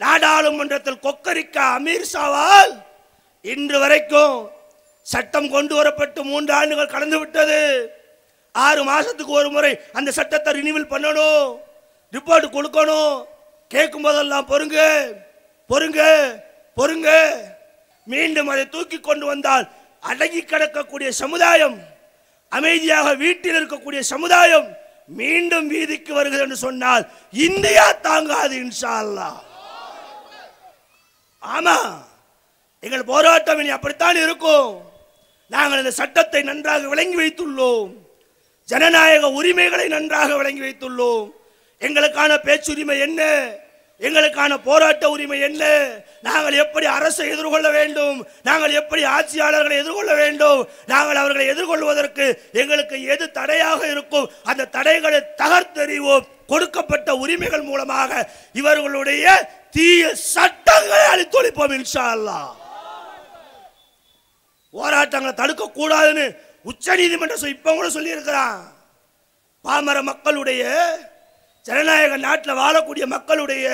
நாடாளுமன்றத்தில் கொக்கரிக்க அமீர் ஷாவால் இன்று வரைக்கும் சட்டம் கொண்டு வரப்பட்டு மூன்று ஆண்டுகள் கடந்து விட்டது. ஆறு மாதத்துக்கு ஒரு முறை அந்த சட்டத்தை ரினிவல் பண்ணணும். ரிப்போர்ட் கொடுக்கணும். கேட்கும் போதெல்லாம் பொறுங்க பொறுங்க பொறுங்க. மீண்டும் அதை தூக்கி கொண்டு வந்தால் அடங்கி கிடக்கக்கூடிய சமுதாயம் அமைதியாக வீட்டில் இருக்கக்கூடிய சமுதாயம் மீண்டும் வீதிக்கு வருகிறது என்று சொன்னால் இந்தியா தாங்காது இன்ஷா அல்லாஹ் ஆமா. எங்கள் போராட்டம் இனி அப்படித்தான் இருக்கும். நாங்கள் இந்த சட்டத்தை நன்றாக விளங்கி வைத்துள்ளோம். ஜனநாயக உரிமைகளை நன்றாக விளங்கி வைத்துள்ளோம். எங்களுக்கான பேச்சுரிமை என்ன? எங்களுக்கான போராட்ட உரிமை என்ன? நாங்கள் எப்படி அரசை எதிர்கொள்ள வேண்டும்? நாங்கள் எப்படி ஆட்சியாளர்களை எதிர்கொள்ள வேண்டும்? நாங்கள் அவர்களை எதிர்கொள்வதற்கு எங்களுக்கு எது தடையாக இருக்கும்? அந்த தடைகளை தகர்த்தெறிவோம். கொடுக்கப்பட்ட உரிமைகள் மூலமாக இவர்களுடைய தீய சட்டங்களை அழித்தொழிப்போம் இன்ஷா அல்லாஹ் போராட்டங்களை தடுக்க கூடாதுன்னு உச்ச நீதிமன்றம் இப்ப கூட சொல்லியிருக்கிறான். பாமர மக்களுடைய ஜனநாயக நாட்டில் வாழக்கூடிய மக்களுடைய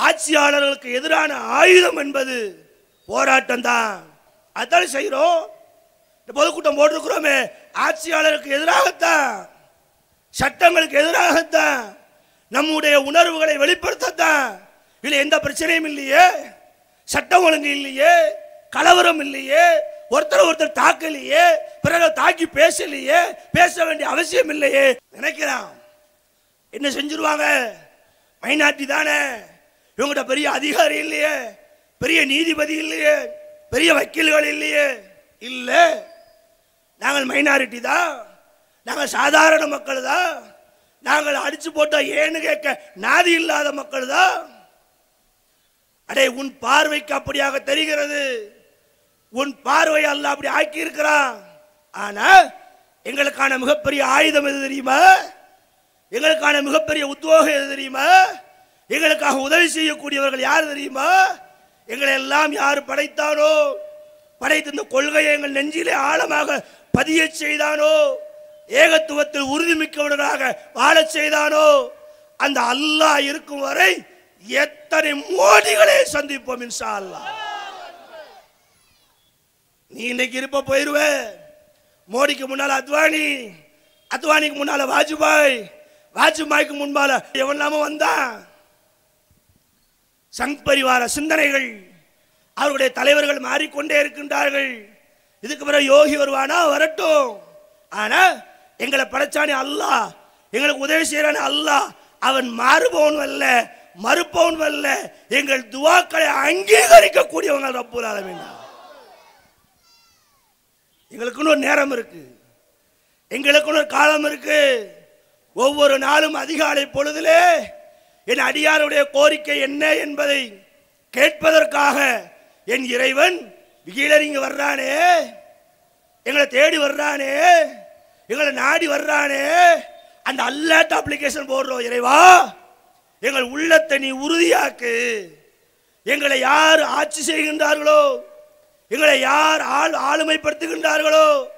ஆட்சியாளர்களுக்கு எதிரான ஆயுதம் என்பது போராட்டம் தான் அதான் செய்கிறோம்? இந்த பொதுக்கூட்டம் போட்டிருக்கிறோமே ஆட்சியாளருக்கு எதிராகத்தான். சட்டங்களுக்கு எதிராகத்தான். நம்முடைய உணர்வுகளை வெளிப்படுத்தத்தான். இல்லை எந்த பிரச்சனையும் இல்லையே. சட்டம் ஒழுங்கு இல்லையே. கலவரம் இல்லையே. ஒருத்தர் ஒருத்தர் தாக்கலையே. பிறகு தாக்கி பேசலையே. பேச வேண்டிய அவசியம் இல்லையே. நினைக்கிறான். என்ன செஞ்சிருவாங்க? மைனாட்டி தானே. இவங்ககிட்ட பெரிய அதிகாரி இல்லையே. பெரிய நீதிபதி இல்லையே. பெரிய வக்கீல்கள் இல்லையே. இல்லை. நாங்கள் மைனாரிட்டி தான். நாங்கள் சாதாரண மக்கள் தான். நாங்கள் அடிச்சு போட்டால் ஏன்னு கேட்க நாதி இல்லாத மக்கள் தான். அடே உன் பார்வைக்கு அப்படியாக தெரிகிறது. உன் பார்வை அல்ல அப்படி ஆக்கி இருக்கிறான் ஆனா எங்களுக்கான மிகப்பெரிய ஆயுதம் எது தெரியுமா? எங்களுக்கான மிகப்பெரிய உத்தியோகம் எது தெரியுமா? எங்களுக்காக உதவி செய்யக்கூடியவர்கள் யார் தெரியுமா? எங்களை எல்லாம் யார் படைத்தானோ? படைத்த இந்த கொள்கையை எங்கள் நெஞ்சிலே ஆழமாக பதியச் செய்தானோ? ஏகத்துவத்தில் உறுதிமிக்கவனாக வாழச் செய்தானோ? அந்த அல்லாஹ் இருக்கும் வரை எத்தனை மோடிகளை சந்திப்போம் இன்ஷா அல்லாஹ். நீ இன்னைக்கு இருப்ப போயிருவ. மோடிக்கு முன்னால அத்வானி அத்வானிக்கு முன்னால வாஜ்பாய் வாஜ்பாய்க்கு முன்பால எவனாம வந்தான்? சங் பரிவார சிந்தனைகள். அவருடைய தலைவர்கள் மாறிக்கொண்டே இருக்கின்றார்கள். இதுக்கு பிறகு யோகி வருவானா? வரட்டும். ஆனா எங்களை படைச்சானே அல்லாஹ். எங்களுக்கு உதவி செய்யறானே அல்லாஹ். அவன் மாறுபவன் அல்ல மறுப்பவன் அல்ல. எங்கள் துவாக்களை அங்கீகரிக்கக்கூடியவங்க ரப்புல் ஆலமீன். எங்களுக்குன்னு ஒரு நேரம் இருக்கு. எங்களுக்குன்னு ஒரு காலம் இருக்கு. ஒவ்வொரு நாளும் அதிகாலை பொழுதுலே என் அடியாருடைய கோரிக்கை என்ன என்பதை கேட்பதற்காக என் இறைவன் கீழறிங்க வர்றானே. எங்களை தேடி வர்றானே. எங்களை நாடி வர்றானே. அந்த அல்லாட்ட அப்ளிகேஷன் போடுறோம் இறைவா. எங்கள் உள்ளத்தை நீ உறுதியாக்கு. எங்களை யார் ஆட்சி செய்கின்றார்களோ எங்களை யார் ஆள் ஆளுமைப்படுத்துகின்றார்களோ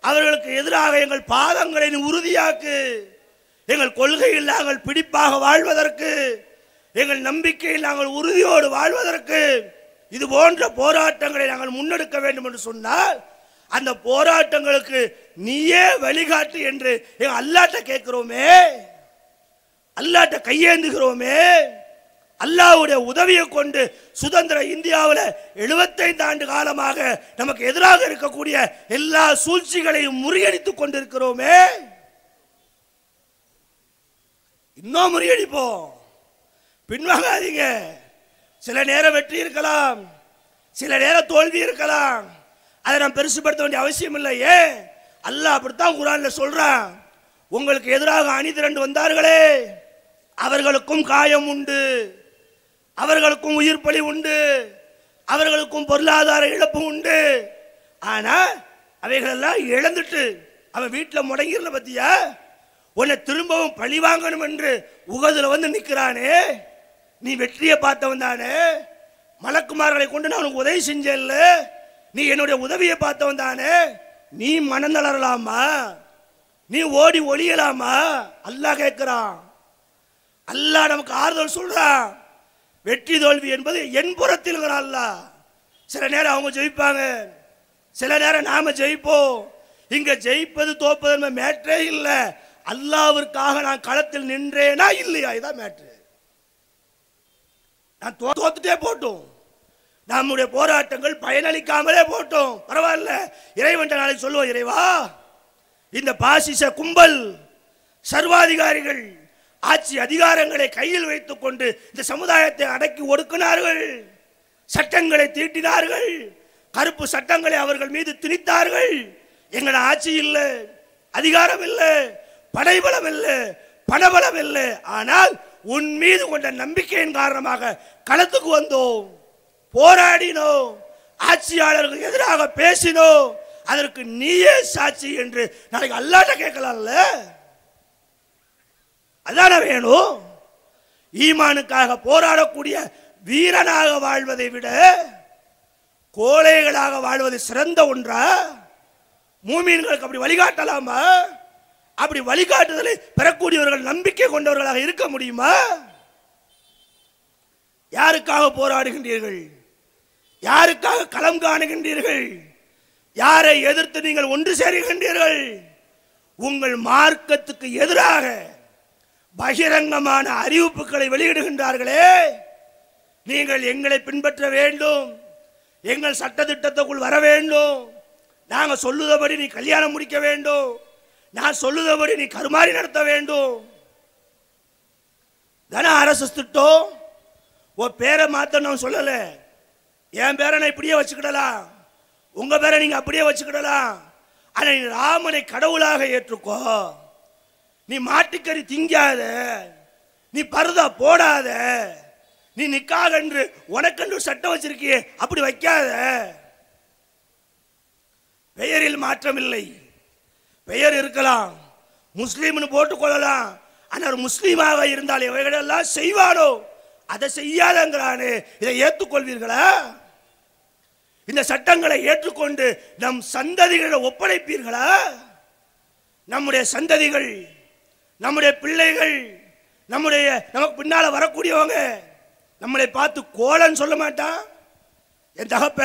அவர்களுக்கு எதிராக எங்கள் பாதங்களை நீ உறுதியாக்கு. எங்கள் கொள்கையில் நாங்கள் பிடிப்பாக வாழ்வதற்கு எங்கள் நம்பிக்கையில் நாங்கள் உறுதியோடு வாழ்வதற்கு இது போன்ற போராட்டங்களை நாங்கள் முன்னெடுக்க வேண்டும் என்று சொன்னால் அந்த போராட்டங்களுக்கு நீயே வழிகாட்டு என்று எங்கள் அல்லாட்ட கேட்கிறோமே. அல்லாட்ட கையேந்துகிறோமே. அல்லாஹ்வுடைய உதவியை கொண்டு சுதந்திர இந்தியாவில் 75 ஆண்டு காலமாக நமக்கு எதிராக இருக்கக்கூடிய எல்லா சூழ்ச்சிகளையும் முறியடித்துக் கொண்டிருக்கிறோமே. இன்னும் முறியடிப்போம். பின்வாங்காதீங்க. சில நேரம் வெற்றி இருக்கலாம். சில நேரம் தோல்வி இருக்கலாம். அதை நாம் பெருசுபடுத்த வேண்டிய அவசியம் இல்லை. ஏன்? அல்லாஹ் அப்படித்தான் குரான்ல சொல்றான். உங்களுக்கு எதிராக அணி திரண்டு வந்தார்களே அவர்களுக்கும் காயம் உண்டு. அவர்களுக்கும் உயிர் பலி உண்டு. அவர்களுக்கும் பொருளாதார இழப்பு உண்டு. ஆனா அவைகளெல்லாம் இழந்துட்டு அவன் வீட்டில் முடங்கிடல பத்தியா? உன்னை திரும்பவும் பழி வாங்கணும் என்று உகதுல வந்து நிற்கிறானே நீ வெற்றியை பார்த்தவன் தானே. மலக்குமார்களை கொண்டு நான் உனக்கு உதவி செஞ்சேன்ல. நீ என்னுடைய உதவியை பார்த்தவன் தானே. நீ மனந்தளரலாமா? நீ ஓடி ஒளியலாமா? அல்லாஹ் கேட்கிறான். அல்லாஹ் நமக்கு ஆறுதல் சொல்றான். வெற்றி தோல்வி என்பது என் புறத்தில் அல்லாஹ். சில நேரம் அவங்க ஜெயிப்பாங்க. சில நேரம் நாம ஜெயிப்போம். இங்க ஜெயிப்பது தோப்பது என்பது இல்லை. அல்லாவிற்காக நான் களத்தில் நின்றேனா இல்லையா? இதான் மேட்ரு நான் தோத்துட்டே போட்டோம். நம்முடைய போராட்டங்கள் பயனளிக்காமலே போட்டோம். பரவாயில்ல. இறைவன் நாளைக்கு சொல்லுவோம் இறைவா இந்த பாசிச கும்பல் சர்வாதிகாரிகள் ஆட்சி அதிகாரங்களை கையில் வைத்துக் கொண்டு இந்த சமுதாயத்தை அடக்கி ஒடுக்கினார்கள். சட்டங்களை தீட்டினார்கள். கருப்பு சட்டங்களை அவர்கள் மீது திணித்தார்கள். எங்கள் ஆட்சி இல்லை. அதிகாரம் இல்லை. படைபலம் இல்லை பணபலம் இல்லை ஆனால் உன் மீது கொண்ட நம்பிக்கையின் காரணமாக களத்துக்கு வந்தோம் போராடினோம் ஆட்சியாளர்களுக்கு எதிராக பேசினோம். அதற்கு நீயே சாட்சி என்று நாளைக்கு அல்லாட்ட கேட்கலாம்ல? அதான வேணும்? ஈமானுக்காக போராடக்கூடிய வீரனாக வாழ்வதை விட கோழைகளாக வாழ்வது சிறந்த ஒன்றா? மூமீன்களுக்கு அப்படி வழிகாட்டலாமா? அப்படி வழிகாட்டுதலை பெறக்கூடியவர்கள் நம்பிக்கை கொண்டவர்களாக இருக்க முடியுமா? யாருக்காக போராடுகின்றீர்கள்? யாருக்காக களம் காணுகின்றீர்கள்? யாரை எதிர்த்து நீங்கள் ஒன்று சேருகின்றீர்கள்? உங்கள் மார்க்கத்துக்கு எதிராக பகிரங்கமான அறிவிப்புகளை வெளியிடுகின்றார்களே. நீங்கள் எங்களை பின்பற்ற வேண்டும். எங்கள் சட்டத்திட்டத்துக்குள் வர வேண்டும். நாங்கள் சொல்லுதபடி நீ கல்யாணம் முடிக்க வேண்டும். நான் சொல்லுதபடி நீ கருமாறி நடத்த வேண்டும். தானே அரசு திட்டம் உன் பேரை மாற்றணும் சொல்லலை சொல்லல. என் பேரை நான் இப்படியே வச்சுக்கிடலாம். உங்க பேரை நீங்க அப்படியே வச்சுக்கிடலாம். ஆனா நீ ராமனை கடவுளாக ஏற்றுக்கோ. நீ மாட்டுக்கறி திங்காத. நீ பருதா போடாத. நீ நிக்காக என்று உனக்கென்று சட்டம் வச்சிருக்கியே அப்படி வைக்காத. பெயரில் மாற்றம் இல்லை பெயர் இருக்கலாம். முஸ்லீம்னு போட்டுக்கொள்ளலாம் ஆனால் முஸ்லீமாக இருந்தால் இவைகளெல்லாம் செய்வானோ? அதை செய்யாதங்கிறானே. இதை ஏற்றுக்கொள்வீர்களா? இந்த சட்டங்களை ஏற்றுக்கொண்டு நம் சந்ததிகளை ஒப்படைப்பீர்களா? நம்முடைய சந்ததிகள் நம்முடைய பிள்ளைகள் நம்முடைய நமக்கு பின்னால் வரக்கூடியவங்க நம்மளை பார்த்து கோலன்னு சொல்ல மாட்டான். என் தகப்ப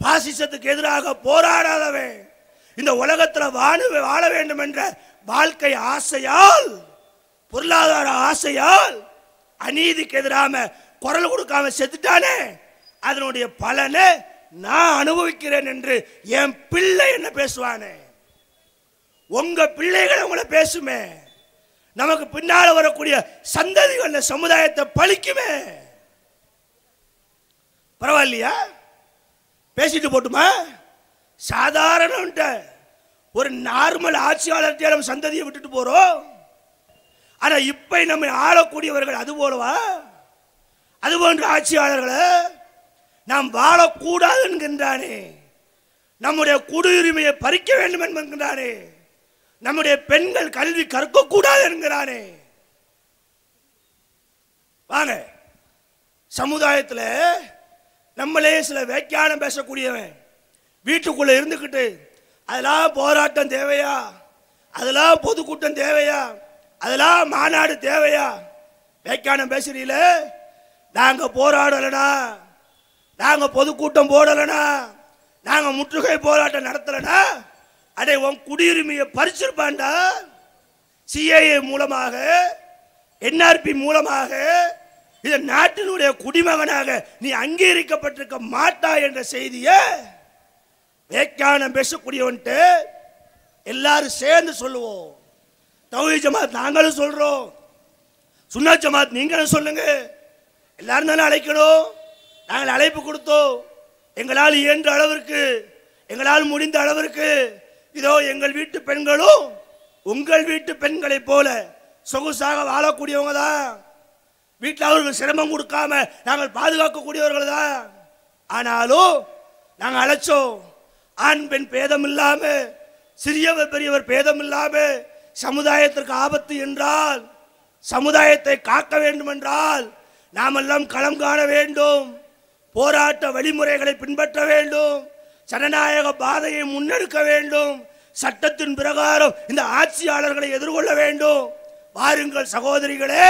பாசிசத்துக்கு எதிராக போராடாதவன். இந்த உலகத்தில் வாழ வாழ வேண்டும் என்ற வாழ்க்கை ஆசையால் பொருளாதார ஆசையால் அநீதிக்கு எதிராம குரல் கொடுக்காம செத்துட்டானே. அதனுடைய பலனை நான் அனுபவிக்கிறேன் என்று என் பிள்ளை என்ன பேசுவானே? உங்க பிள்ளைகள் உங்களை பேசுமே. நமக்கு பின்னால் வரக்கூடிய சந்ததிகள் சமுதாயத்தை பழிக்குமே. பரவாயில்லையா? பேசிட்டு போட்டுமா? சாதாரண ஒரு நார்மல் ஆட்சியாளர்கிட்ட நம்ம சந்ததியை விட்டுட்டு போறோம். ஆனா இப்ப நம்மை ஆளக்கூடியவர்கள் அது போலவா? அது போன்ற ஆட்சியாளர்களை நாம் வாழக்கூடாது என்கின்றானே நம்முடைய குடியுரிமையை பறிக்க வேண்டும் என்கின்றானே நம்முடைய பெண்கள் கல்வி கற்கக்கூடாது என்கிறானே வாங்க சமுதாயத்தில் நம்மளே சில வியாக்கியானம் பேசக்கூடியவன். வீட்டுக்குள்ளே இருந்துக்கிட்டு அதெல்லாம் போராட்டம் தேவையா? அதெல்லாம் பொதுக்கூட்டம் தேவையா? அதெல்லாம் மாநாடு தேவையா? வியாக்கியானம் பேசுறீல நாங்கள் போராடலைனா நாங்கள் பொதுக்கூட்டம் போடலைனா நாங்கள் முற்றுகை போராட்டம் நடத்தலனா அடே உன் குடியுரிமையை பறிச்சிருப்பான்டா. சிஏஏ மூலமாக என்ஆர்பி மூலமாக இந்த நாட்டினுடைய குடிமகனாக நீ அங்கீகரிக்கப்பட்டிருக்க மாட்டா என்ற செய்தியை வேக்கானம் பேசக்கூடியவன்ட்டு எல்லாரும் சேர்ந்து சொல்லுவோம். தௌஹி ஜமாத் நாங்களும் சொல்றோம். சுன்னா ஜமாத் நீங்களும் சொல்லுங்க. எல்லாரும் தானே அழைக்கணும். நாங்கள் அழைப்பு கொடுத்தோம். எங்களால் இயன்ற அளவிற்கு எங்களால் முடிந்த அளவிற்கு இதோ எங்கள் வீட்டு பெண்களும் உங்கள் வீட்டு பெண்களைப் போல சொகுசாக வாழக்கூடியவங்க தான். வீட்டில் அவர்கள் சிரமம் கொடுக்காம நாங்கள் பாதுகாக்கக்கூடியவர்கள் தான். ஆனாலும் நாங்கள் அழைச்சோம். ஆண் பெண் பேதம் இல்லாம சிறியவர் பெரியவர் பேதம் இல்லாம சமுதாயத்திற்கு ஆபத்து என்றால் சமுதாயத்தை காக்க வேண்டும் என்றால் நாமெல்லாம் களம் காண வேண்டும் போராட்ட வழிமுறைகளை பின்பற்ற வேண்டும் ஜனநாயக பாதையை முன்னெடுக்க வேண்டும் சட்டத்தின் பிரகாரம் இந்த ஆட்சியாளர்களை எதிர்கொள்ள வேண்டும். வாருங்கள் சகோதரிகளே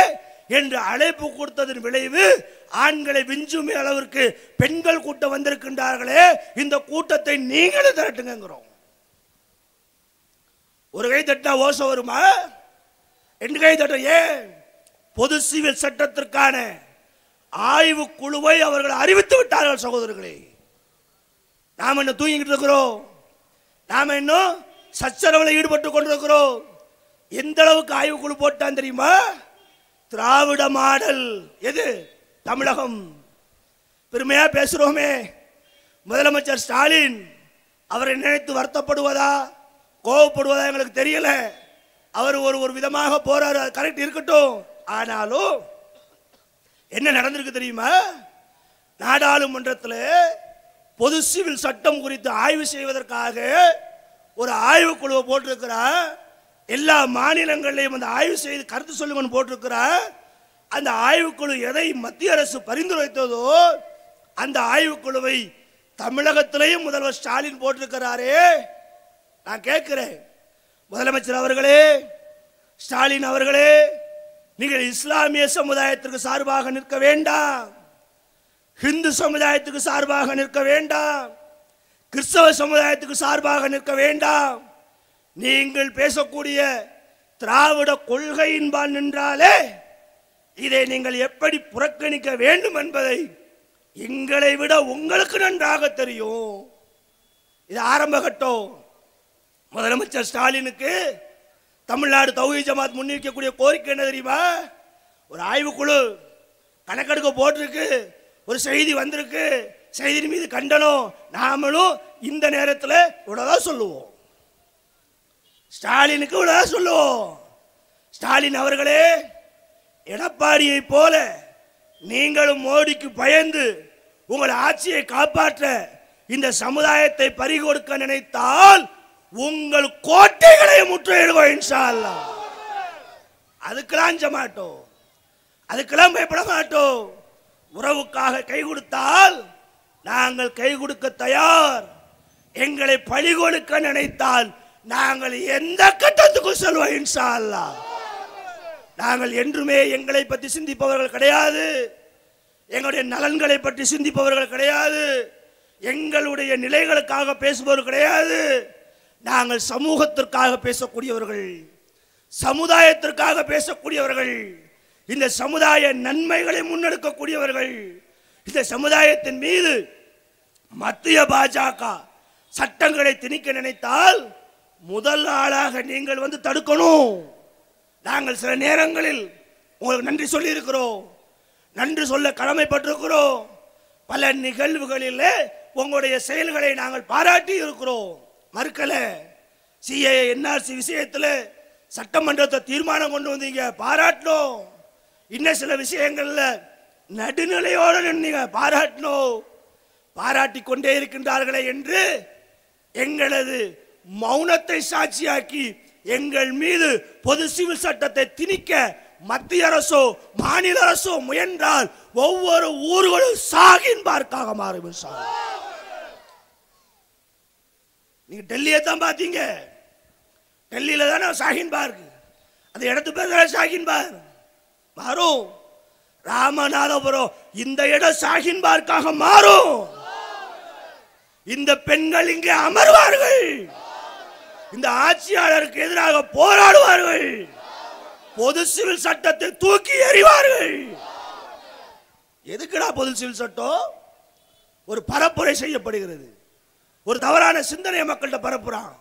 என்று அழைப்பு கொடுத்ததன் விளைவு ஆண்களை விஞ்சுமே அளவிற்கு பெண்கள் கூட்டம் வந்திருக்கின்றார்களே இந்த கூட்டத்தை நீங்களும் திரட்டுங்கிறோம் ஒரு கை தட்டினா ஓசை வருமா? ரெண்டு கை தட்ட ஏன்? பொது சிவில் சட்டத்திற்கான ஆய்வு குழுவை அவர்கள் அறிவித்து விட்டார்கள் சகோதரர்களே. நாம் என்ன தூங்கிக்கிட்டு இருக்கிறோம்? நாம் இன்னும் சச்சரவில் ஈடுபட்டு கொண்டிருக்கிறோம்? எந்த அளவுக்கு ஆய்வு குழு போட்டான் தெரியுமா? திராவிட மாடல். எது? தமிழகம். பெருமையா பேசுறோமே. முதலமைச்சர் ஸ்டாலின் அவரை நினைத்து வருத்தப்படுவதா? கோவப்படுவதா எங்களுக்கு தெரியல. அவர் ஒரு ஒரு விதமாக போறாரு. கரெக்ட் இருக்கட்டும். ஆனாலும் என்ன நடந்திருக்கு தெரியுமா? நாடாளுமன்றத்தில் பொது சிவில் சட்டம் குறித்து ஆய்வு செய்வதற்காக ஒரு ஆய்வுக்குழுவை போட்டிருக்கிறார் எல்லா மாநிலங்களையும் அந்த ஆய்வு செய்து கருத்து சொல்லுங்கன்னு போட்டிருக்கிறார் அந்த ஆய்வுக்குழு எதை மத்திய அரசு பரிந்துரைத்ததோ அந்த ஆய்வுக்குழுவை தமிழகத்திலையும் முதல்வர் ஸ்டாலின் போட்டிருக்கிறாரே. நான் கேட்கிறேன். முதலமைச்சர் அவர்களே ஸ்டாலின் அவர்களே நீங்கள் இஸ்லாமிய சமுதாயத்திற்கு சார்பாக நிற்க வேண்டாம். ஹிந்து சமுதாயத்துக்கு சார்பாக நிற்க வேண்டாம். கிறிஸ்தவ சமுதாயத்துக்கு சார்பாக நிற்க வேண்டாம். நீங்கள் பேசக்கூடிய திராவிட கொள்கையின்பால் நின்றாலே இதை நீங்கள் எப்படி புறக்கணிக்க வேண்டும் என்பதை எங்களை விட உங்களுக்கு நன்றாக தெரியும். இது ஆரம்ப கட்டம். முதலமைச்சர் ஸ்டாலினுக்கு தமிழ்நாடு தௌஹி ஜமாத் முன்னிற்கக்கூடிய கோரிக்கை என்ன தெரியுமா? ஒரு ஆய்வுக்குழு கணக்கெடுக்க போட்டிருக்கு ஒரு செய்தி வந்திருக்கு. செய்தியின் மீது கண்டனம் நாமளும் இந்த நேரத்தில் இவ்வளோதான் சொல்லுவோம். ஸ்டாலினுக்கு இவ்வளோதான் சொல்லுவோம். ஸ்டாலின் அவர்களே எடப்பாடியை போல நீங்களும் மோடிக்கு பயந்து உங்கள் ஆட்சியை காப்பாற்ற இந்த சமுதாயத்தை பறிகொடுக்க நினைத்தால் உங்கள் கோட்டைகளை முற்றுகிடுவோம் இன்ஷா அதுக்கெல்லாம் அஞ்ச மாட்டோம் அதுக்கெல்லாம் பயப்பட மாட்டோம். உறவுக்காக கை கொடுத்தால் நாங்கள் கை கொடுக்க தயார். எங்களை பழி கொடுக்க நினைத்தால் நாங்கள் எந்த கட்டத்துக்கும் செல்வோம் இன்ஷா அல்லாஹ் நாங்கள் என்றுமே எங்களை பற்றி சிந்திப்பவர்கள் கிடையாது. எங்களுடைய நலன்களை பற்றி சிந்திப்பவர்கள் கிடையாது. எங்களுடைய நிலைகளுக்காக பேசுபவர்கள் கிடையாது. நாங்கள் சமூகத்திற்காக பேசக்கூடியவர்கள் சமுதாயத்திற்காக பேசக்கூடியவர்கள் இந்த சமுதாய நன்மைகளை முன்னெடுக்கக்கூடியவர்கள் இந்த சமுதாயத்தின் மீது மத்திய பாஜக சட்டங்களை திணிக்க நினைத்தால் முதல் ஆளாக நீங்கள் வந்து தடுக்கணும். நாங்கள் சில நேரங்களில் உங்களுக்கு நன்றி சொல்லி இருக்கிறோம் நன்றி சொல்ல கடமைப்பட்டிருக்கிறோம். பல நிகழ்வுகளில் உங்களுடைய செயல்களை நாங்கள் பாராட்டி இருக்கிறோம். மறுக்கல சிஏ என்ஆர்சி விஷயத்தில் சட்டமன்றத்தை தீர்மானம் கொண்டு வந்தீங்க பாராட்டணும் இன்னும் சில விஷயங்களில் நடுநிலையோடு நின்னீங்க பாராட்டணும் பாராட்டி கொண்டே இருக்கின்றார்களே என்று எங்களது மௌனத்தை சாட்சியாக்கி எங்கள் மீது பொது சிவில் சட்டத்தை திணிக்க மத்திய அரசோ மாநில அரசோ முயன்றால் ஒவ்வொரு ஊர்களும் சாகின் பார்க்காக மாறும் சார் நீங்க டெல்லியை தான் பார்த்தீங்க. டெல்லியில தானே சாகின் பார்க்? அந்த இடத்து பேர் சாகின் ஷாஹின் மாறும். ராமநாதபுரம் இந்த இடம் சாகின் பார்க்காக மாறும். இந்த பெண்கள் இங்கே அமர்வார்கள். இந்த ஆட்சியாளருக்கு எதிராக போராடுவார்கள். பொது சிவில் சட்டத்தை தூக்கி எறிவார்கள். எதுக்குடா பொது சிவில் சட்டம்? ஒரு பரப்புரை செய்யப்படுகிறது. ஒரு தவறான சிந்தனையை மக்கள்கிட்ட பரப்புறான்.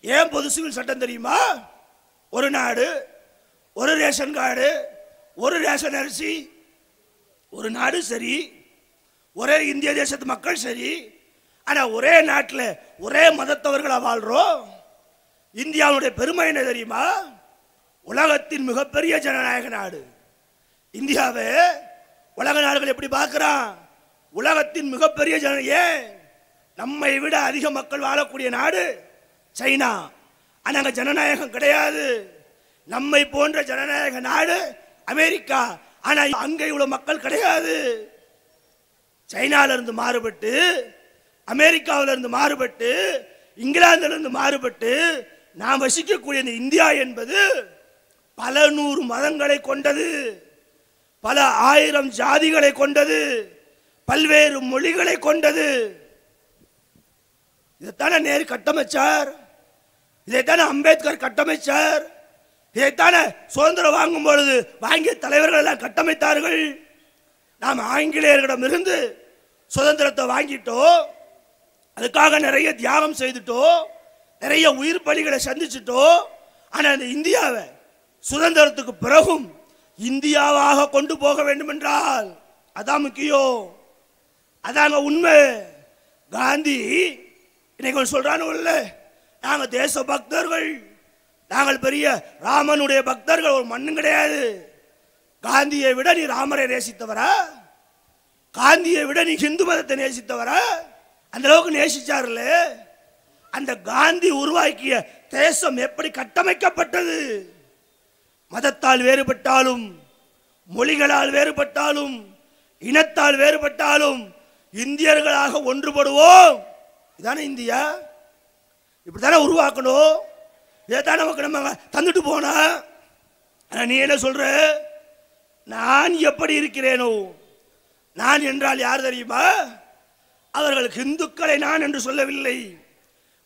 ஏன் பொது சிவில் சட்டம் தெரியுமா? ஒரு நாடு ஒரு ரேஷன் கார்டு ஒரு ரேஷன் அரிசி. ஒரு நாடு சரி ஒரே இந்திய தேசத்து மக்கள் சரி ஆனால் ஒரே நாட்டில் ஒரே மதத்தவர்களாக வாழ்கிறோம் இந்தியாவுடைய பெருமை என்ன தெரியுமா? உலகத்தின் மிகப்பெரிய ஜனநாயக நாடு. இந்தியாவை உலக நாடுகள் எப்படி பார்க்குறான்? உலகத்தின் மிகப்பெரிய ஜன ஏன் நம்மை விட அதிக மக்கள் வாழக்கூடிய நாடு சைனா. ஆனால் ஜனநாயகம் கிடையாது. நம்மை போன்ற ஜனநாயக நாடு அமெரிக்கா. ஆனால் அங்கே உள்ள மக்கள் கிடையாது. சைனாவிலிருந்து மாறுபட்டு அமெரிக்காவிலிருந்து மாறுபட்டு இங்கிலாந்திலிருந்து மாறுபட்டு நாம் வசிக்கக்கூடிய இந்த இந்தியா என்பது பல நூறு மதங்களை கொண்டது பல ஆயிரம் ஜாதிகளை கொண்டது பல்வேறு மொழிகளை கொண்டது. இதைத்தானே நேரு கட்டமைச்சார் இதைத்தானே அம்பேத்கர் கட்டமைச்சார் இதைத்தானே சுதந்திரம் வாங்கும் பொழுது வாங்கிய தலைவர்கள் எல்லாம் கட்டமைத்தார்கள். நாம் ஆங்கிலேயர்களிடமிருந்து சுதந்திரத்தை வாங்கிட்டோம் அதுக்காக நிறைய தியாகம் செய்துட்டோம். நிறைய உயிர் பலிகளை சந்திச்சிட்டோம். ஆனால் இந்த இந்தியாவை சுதந்திரத்துக்கு பிறகும் இந்தியாவாக கொண்டு போக வேண்டும் என்றால் அதான் முக்கியம். அதாங்க உண்மை. காந்தி இன்னைக்கு ஒரு சொல்றானு இல்ல நாங்கள் தேச பக்தர்கள் நாங்கள் பெரிய ராமனுடைய பக்தர்கள் ஒரு மண்ணும் கிடையாது. காந்தியை விட நீ ராமரை நேசித்தவரா? காந்தியை விட நீ ஹிந்து மதத்தை நேசித்தவரா? அந்த அளவுக்கு நேசிச்சார்ல அந்த காந்தி உருவாக்கிய தேசம் எப்படி கட்டமைக்கப்பட்டது? மதத்தால் வேறுபட்டாலும் மொழிகளால் வேறுபட்டாலும் இனத்தால் வேறுபட்டாலும் இந்தியர்களாக ஒன்றுபடுவோம். இதானே இந்தியா? இப்படிதானே உருவாக்கணும்? இதைத்தான் நமக்கு நம்ம தந்துட்டு போனா? நீ என்ன சொல்ற? நான் எப்படி இருக்கிறேனோ? நான் என்றால் யார் தெரியுமா? அவர்களுக்கு இந்துக்களை நான் என்று சொல்லவில்லை.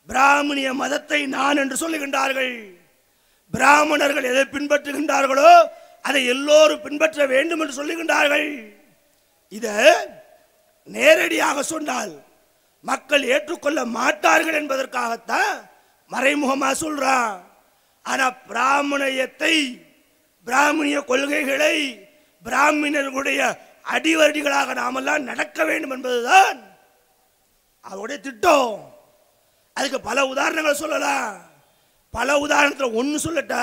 பிராமணிய மதத்தை நான் என்று சொல்லுகின்றார்கள். பிராமணர்கள் எதை பின்பற்றுகின்றார்களோ அதை எல்லோரும் பின்பற்ற வேண்டும் என்று சொல்லுகின்றார்கள். இத நேரடியாக சொன்னால் மக்கள் ஏற்றுக்கொள்ள மாட்டார்கள் என்பதற்காகத்தான் மறைமுகமாக சொல்றான். ஆனா பிராமணியத்தை பிராமணிய கொள்கைகளை பிராமணர்களுடைய அடிவடிகளாக நாமெல்லாம் நடக்க வேண்டும் என்பதுதான் அவருடைய திட்டம். அதுக்கு பல உதாரணங்களை சொல்லலாம். பல உதாரணத்தில் ஒன்று சொல்லட்ட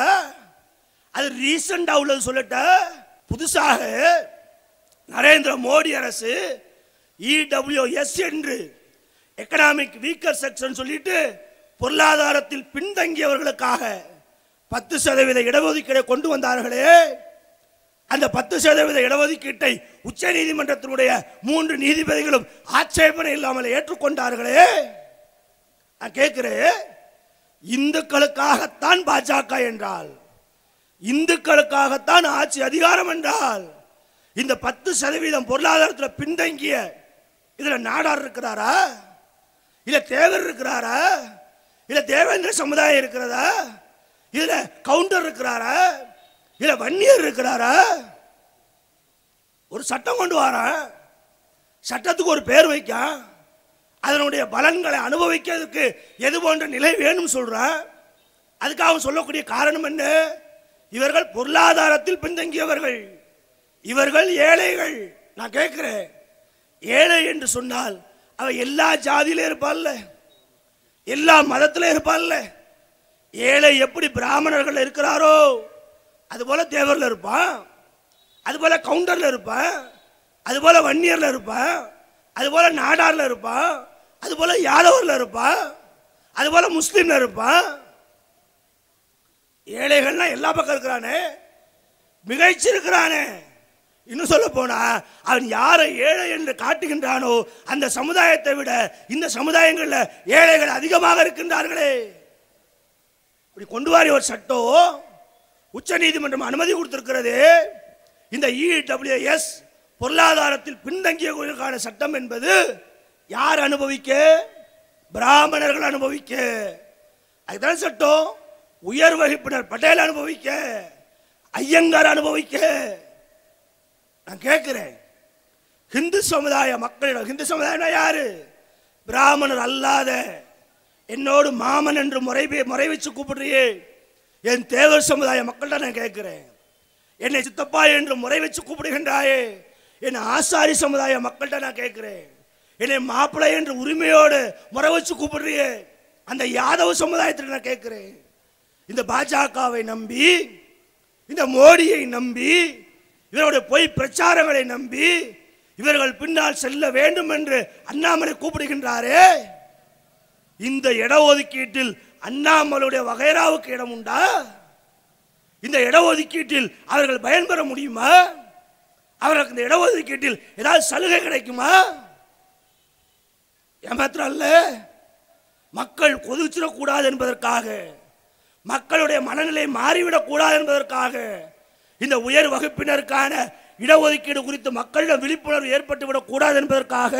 அது ரீசண்டாக உள்ளது சொல்லட்ட புதுசாக நரேந்திர மோடி அரசு இடபிள்யூஎஸ் என்று எக்கனாமிக் வீக்கர் செக்ஷன் சொல்லிட்டு பொருளாதாரத்தில் பின்தங்கியவர்களுக்காக பத்து சதவீத இடஒதுக்கீடை கொண்டு வந்தார்களே. அந்த பத்து சதவீத இடஒதுக்கீட்டை உச்ச நீதிமன்றத்தினுடைய மூன்று நீதிபதிகளும் ஆட்சேபனை இல்லாமல் ஏற்றுக்கொண்டார்களே. நான் கேட்கிறேன் இந்துக்களுக்காகத்தான் பாஜக என்றால் இந்துக்களுக்காகத்தான் ஆட்சி அதிகாரம் என்றால் இந்த பத்து சதவீதம் பொருளாதாரத்தில் பின்தங்கிய இதில் நாடார் இருக்கிறாரா? இல்லை தேவர் இருக்கிறாரா? இல்லை தேவேந்திர சமுதாயம் இருக்கிறதா? இதில் கவுண்டர் இருக்கிறாரா? இல்லை வன்னியர் இருக்கிறாரா? ஒரு சட்டம் கொண்டு வாரான். சட்டத்துக்கு ஒரு பேர் வைக்கான். அதனுடைய பலன்களை அனுபவிக்கிறதுக்கு எது போன்ற நிலை வேணும் சொல்றான் அதுக்காக அவன் சொல்லக்கூடிய காரணம் என்ன? இவர்கள் பொருளாதாரத்தில் பின்தங்கியவர்கள். இவர்கள் ஏழைகள். நான் கேட்குறேன். ஏழை என்று சொன்னால் அவ எல்லா ஜாதியிலும் இருப்பாள்ல எல்லா மதத்திலும் இருப்பாள்ல ஏழை எப்படி பிராமணர்கள் இருக்கிறாரோ அதுபோல தேவரில் இருப்பான். அதுபோல கவுண்டரில் இருப்பான். அதுபோல வன்னியரில் இருப்பான். அதுபோல நாடாரில் இருப்பான் அதுபோல யாதவரில் இருப்பான் அதுபோல முஸ்லீமில் இருப்பான் ஏழைகள்லாம் எல்லா பக்கம் இருக்கிறானே மிகைச்சிருக்கிறானே. இன்னும் சொல்ல போனா அவன் யாரை ஏழை என்று காட்டுகின்றானோ அந்த சமுதாயத்தை விட இந்த சமுதாயங்களில் ஏழைகள் அதிகமாக இருக்கின்றார்களே. இப்படி கொண்டு வாரி ஒரு சட்டம் உச்ச நீதிமன்றம் அனுமதி கொடுத்திருக்கிறது. இந்த இடபிள்யூஎஸ் பொருளாதாரத்தில் பின்தங்கியவர்களுக்கான சட்டம் என்பது யார் அனுபவிக்க? பிராமணர்கள் அனுபவிக்க. அதுதான் சட்டம். உயர் வகுப்பினர் பட்டேல் அனுபவிக்க. ஐயங்கார் அனுபவிக்க. நான் கேட்கிறேன். ஹிந்து சமுதாய மக்களிடம் ஹிந்து சமுதாயம்னா யாரு? பிராமணர் அல்லாத. என்னோடு மாமன் என்று முறை முறை வச்சு கூப்பிடுறியே. என் தேவர் சமுதாய மக்கள்கிட்ட நான் கேட்கிறேன். என்னை சித்தப்பா என்று முறை வச்சு கூப்பிடுகின்றாயே. என் ஆசாரி சமுதாய மக்கள்கிட்ட நான் கேட்குறேன். என்னை மாப்பிள்ளை என்ற உரிமையோடு முறை வச்சு கூப்பிடுறியே. அந்த யாதவ சமுதாயத்தில் நான் கேட்குறேன். இந்த பாஜகவை நம்பி இந்த மோடியை நம்பி இவருடைய பொய் பிரச்சாரங்களை நம்பி இவர்கள் பின்னால் செல்ல வேண்டும் என்று அண்ணாமலை கூப்பிடுகின்றாரே. இந்த இடஒதுக்கீட்டில் அண்ணாமலையுடைய வகைராவுக்கு இடம் உண்டா? இந்த இடஒதுக்கீட்டில் அவர்கள் பயன்பெற முடியுமா? அவர்களுக்கு இந்த இடஒதுக்கீட்டில் ஏதாவது சலுகை கிடைக்குமா? ஏமாத்திரம் அல்ல? மக்கள் கொதிச்சிடக்கூடாது என்பதற்காக மக்களுடைய மனநிலை மாறிவிடக்கூடாது என்பதற்காக இந்த உயர் வகுப்பினருக்கான இடஒதுக்கீடு குறித்து மக்களிடம் விழிப்புணர்வு ஏற்பட்டுவிடக் கூடாது என்பதற்காக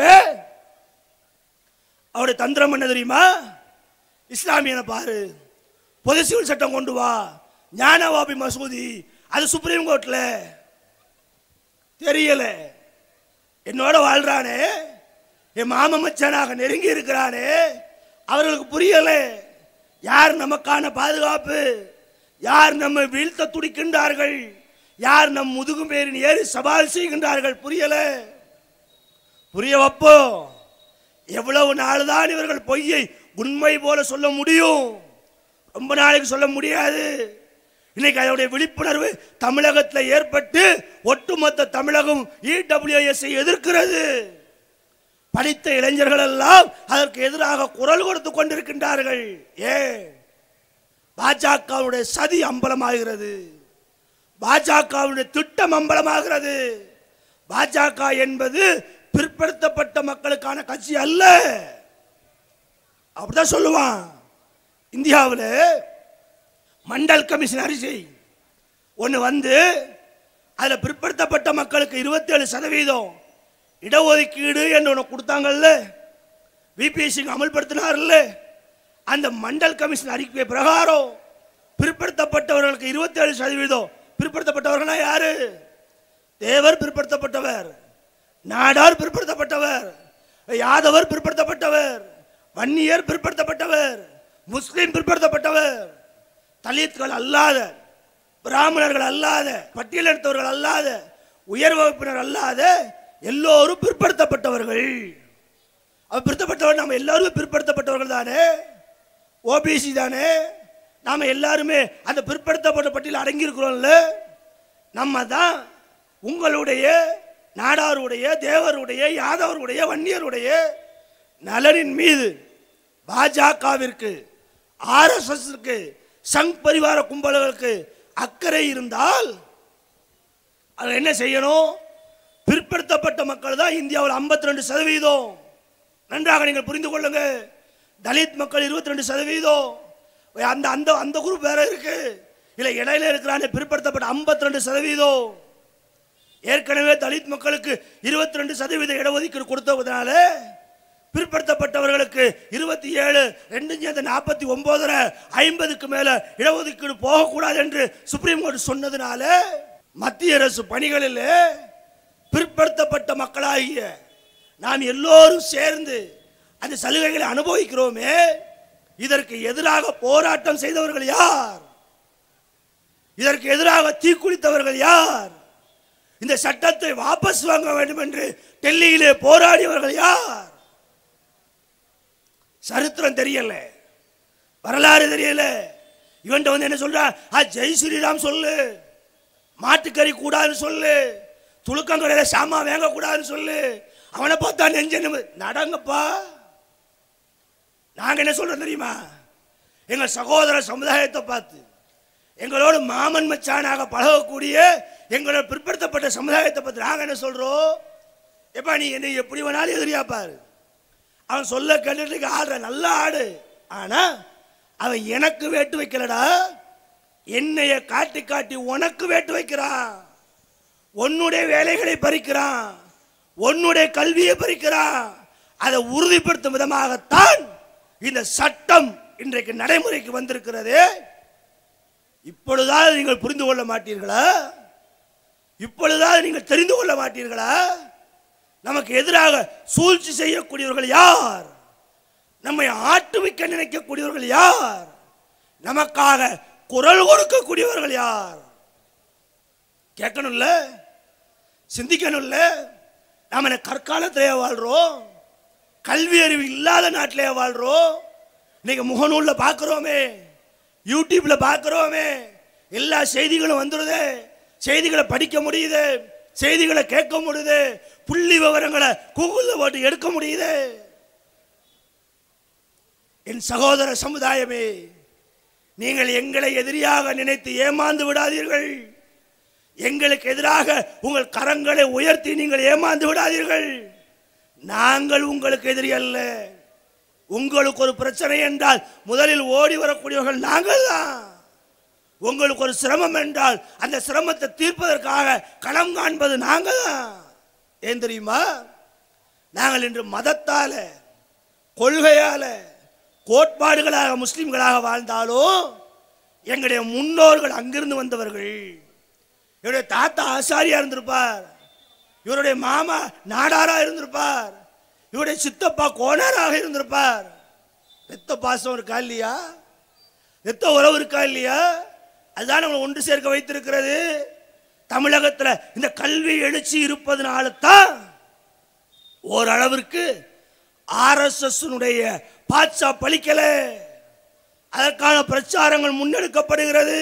அவருடைய தந்திரம் என்ன தெரியுமா? இஸ்லாமியனை பாரு பொது சிவில் சட்டம் கொண்டு வா ஞானவாபி மசூதி அது சுப்ரீம் கோர்ட்டில் தெரியல. என்னோட வாழ்றானே. என் மாம மச்சானாக நெருங்கி இருக்கிறானே. அவர்களுக்கு புரியல. யார் நமக்கான பாதுகாப்பு? யார் நம்மை வீழ்த்த துடிக்கின்றார்கள்? யார் நம் முதுகு பேரின் ஏறி சவால் செய்கின்றார்கள்? புரியல. புரிய வைப்போம் எவ்வளவு நாள் தான் இவர்கள் பொய்யை உண்மை போல சொல்ல முடியும்? ரொம்ப நாளைக்கு சொல்ல முடியாது. இன்னைக்கு அதனுடைய விழிப்புணர்வு தமிழகத்தில் ஏற்பட்டு ஒட்டுமொத்த தமிழகம் இடபிள்யூஎஸ்ஐ எதிர்க்கிறது. படித்த இளைஞர்கள் எல்லாம் அதற்கு எதிராக குரல் கொடுத்து கொண்டிருக்கின்றார்கள். ஏன்? பாஜகவுடைய சதி அம்பலமாகிறது. பாஜகவுடைய திட்டம் அம்பலமாகிறது. பாஜக என்பது பிற்படுத்தப்பட்ட மக்களுக்கான கட்சி அல்ல. அப்படிதான் சொல்லுவான். இந்தியாவில் மண்டல் கமிஷன் அரிசி. ஒன்று வந்து அதில் பிற்படுத்தப்பட்ட மக்களுக்கு இருபத்தேழு சதவீதம் இடஒதுக்கீடு என்று ஒன்று கொடுத்தாங்கல்ல. விபி அமல்படுத்தினார்ல அந்த மண்டல் கமிஷன் அறிக்கை பிரகாரம் பிற்படுத்தப்பட்டவர்களுக்கு இருபத்தேழு சதவீதம். பிற்படுத்தப்பட்டவர்கள்னா யாரு? தேவர் பிற்படுத்தப்பட்டவர் நாடார் பிற்படுத்தப்பட்டவர் யாதவர் பிற்படுத்தப்பட்டவர் வன்னியர் பிற்படுத்தப்பட்டவர் முஸ்லீம் பிற்படுத்தப்பட்டவர். தலித்கள் அல்லாத பிராமணர்கள் அல்லாத பட்டியலெடுத்தவர்கள் அல்லாத உயர் வகுப்பினர் அல்லாத எல்லோரும் பிற்படுத்தப்பட்டவர்கள். அவர் பிற்படுத்தப்பட்டவர் நம்ம எல்லாரும் பிற்படுத்தப்பட்டவர்கள் தானே? ஓபிசி தானே? நாம் எல்லாருமே அந்த பிற்படுத்தப்பட்ட பட்டியல் அடங்கியிருக்கிறோம்ல? நம்ம தான் உங்களுடைய நாடாருடைய தேவருடைய யாதவருடைய வன்னியருடைய நலனின் மீது பாஜகவிற்கு ஆர்எஸ்எஸ்க்கு சங் பரிவார கும்பல்களுக்கு அக்கறை இருந்தால் அதில் என்ன செய்யணும்? பிற்படுத்தப்பட்ட மக்கள் தான் இந்தியாவில் 52% ரெண்டு சதவீதம். நன்றாக நீங்கள் புரிந்து கொள்ளுங்க. தலித் மக்கள் 22% ரெண்டு சதவீதம் அந்த அந்த அந்த குரூப் வேற இருக்கு. இல்லை இடையில இருக்கிறானே பிற்படுத்தப்பட்ட 52% ரெண்டு சதவீதம். ஏற்கனவே தலித் மக்களுக்கு 22% ரெண்டு சதவீத இடஒதுக்கீடு கொடுத்ததுனால பிற்படுத்தப்பட்டவர்களுக்கு இருபத்தி ஏழு ரெண்டு சேர்ந்து நாற்பத்தி ஒன்பதரை ஐம்பதுக்கு மேல இடஒதுக்கீடு போகக்கூடாது என்று சுப்ரீம் கோர்ட் சொன்னதுனால மத்திய அரசு பணிகளில் பிற்படுத்தப்பட்ட மக்களாகிய நாம் எல்லோரும் சேர்ந்து அந்த சலுகைகளை அனுபவிக்கிறோமே இதற்கு எதிராக போராட்டம் செய்தவர்கள் யார்? இதற்கு எதிராக தீக்குளித்தவர்கள் யார்? இந்த சட்டத்தை வாபஸ் வாங்க வேண்டும் என்று டெல்லியிலே போராடியவர்கள் யார்? சரித்திரம் தெரியல. வரலாறு தெரியல. இவன்ட்ட வந்து என்ன சொல்றா? ஆ ஜெய் ஸ்ரீராம் சொல்லு. மாட்டுக்கறி கூடாதுன்னு சொல்லு. துளுக்கங்கடையில சாமா வாங்க கூடாதுன்னு சொல்லு. அவனை பார்த்தா நெஞ்ச நடங்கப்பா. நாங்க என்ன சொல்றோம் தெரியுமா? எங்க சகோதர சமுதாயத்தை பார்த்து எங்களோட மாமன் மச்சானாக பழகக்கூடிய எங்களோட பிற்படுத்தப்பட்ட சமுதாயத்தை பார்த்து நாங்க என்ன சொல்றோம்? எப்பா நீ என்னை எப்படி வேணாலும் எதிரியா பாரு. அவன் சொல்ல கேட்டுட்டு ஆடுற நல்ல ஆடு. ஆனா அவன் எனக்கு வேட்டு வைக்கலடா. என்னைய காட்டி காட்டி உனக்கு வேட்டு வைக்கிறான். உன்னுடைய வேலைகளை பறிக்கிறான். உன்னுடைய கல்வியை பறிக்கிறான். அதை உறுதிப்படுத்தும் விதமாகத்தான் இந்த சட்டம் இன்றைக்கு நடைமுறைக்கு வந்திருக்கிறது. இப்பொழுதாவது நீங்கள் புரிந்து கொள்ள மாட்டீர்களா? இப்பொழுதாவது நீங்கள் தெரிந்து கொள்ள மாட்டீர்களா? நமக்கு எதிராக சூழ்ச்சி செய்யக்கூடியவர்கள் யார்? நம்மை ஆட்டுவிக்க நினைக்கக்கூடியவர்கள் யார்? நமக்காக குரல் கொடுக்கக்கூடியவர்கள் யார்? கேட்கணும்ல? சிந்திக்கணும்ல? நாம என்ன கற்காலத்திலே வாழ்றோம்? கல்வி அறிவு இல்லாத நாட்டிலே வாழ்றோம்? இன்னைக்கு முகநூலில் பார்க்குறோமே யூடியூப்ல பார்க்குறோமே எல்லா செய்திகளும் வந்துடுது செய்திகளை படிக்க முடியுது செய்திகளை கேட்க முடியுது புள்ளி விவரங்களை கூகுளில் போட்டு எடுக்க முடியுது. என் சகோதர சமுதாயமே நீங்கள் எங்களை எதிரியாக நினைத்து ஏமாந்து விடாதீர்கள். எங்களுக்கு எதிராக உங்கள் கரங்களை உயர்த்தி நீங்கள் ஏமாந்து விடாதீர்கள். நாங்கள் உங்களுக்கு எதிரி அல்ல. உங்களுக்கு ஒரு பிரச்சனை என்றால் முதலில் ஓடி வரக்கூடியவர்கள் நாங்கள் தான் உங்களுக்கு ஒரு சிரமம் என்றால் அந்த சிரமத்தை தீர்ப்பதற்காக களம் காண்பது நாங்கள் தான் ஏன் தெரியுமா? நாங்கள் இன்று மதத்தால கொள்கையால கோட்பாடுகளாக முஸ்லிம்களாக வாழ்ந்தாலும் எங்களுடைய முன்னோர்கள் அங்கிருந்து வந்தவர்கள். இவருடைய தாத்தா ஆசாரியா இருந்திருப்பார். இவருடைய மாமா நாடாரா இருந்திருப்பார். இவருடைய சித்தப்பா கோணாராக இருந்திருப்பார். ரத்த பாசம் இருக்கா இல்லையா? ரத்த உறவு இருக்கா இல்லையா? அதுதான் நம்மளை ஒன்று சேர்க்க வைத்திருக்கிறது. தமிழகத்தில் இந்த கல்வி எழுச்சி இருப்பதனால தான் ஓரளவிற்கு ஆர்எஸ்எஸ்னுடைய பாட்சா பலிக்கல அதற்கான பிரச்சாரங்கள் முன்னெடுக்கப்படுகிறது.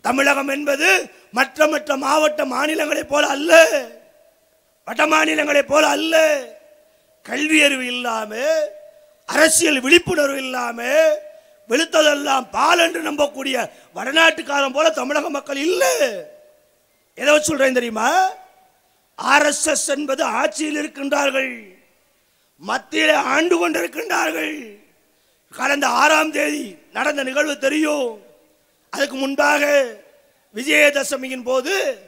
தமிழகம் என்பது மற்ற மற்ற மாவட்ட மாநிலங்களைப் போல அல்ல. வட மாநிலங்களைப் போல அல்ல. கல்வியறிவு இல்லாமல் அரசியல் விழிப்புணர்வு இல்லாமல் வெளுத்ததெல்லாம் பால் என்று நம்பக்கூடிய வடநாட்டுக்காரன் போல தமிழக மக்கள் இல்லை. எதை சொல்றேன் தெரியுமா? ஆர்எஸ்எஸ் என்பது ஆட்சியில் இருக்கின்றார்கள். மத்தியில் ஆண்டு கொண்டிருக்கின்றார்கள். கடந்த ஆறாம் தேதி நடந்த நிகழ்வு தெரியும். அதுக்கு முன்பாக விஜயதசமியின் போது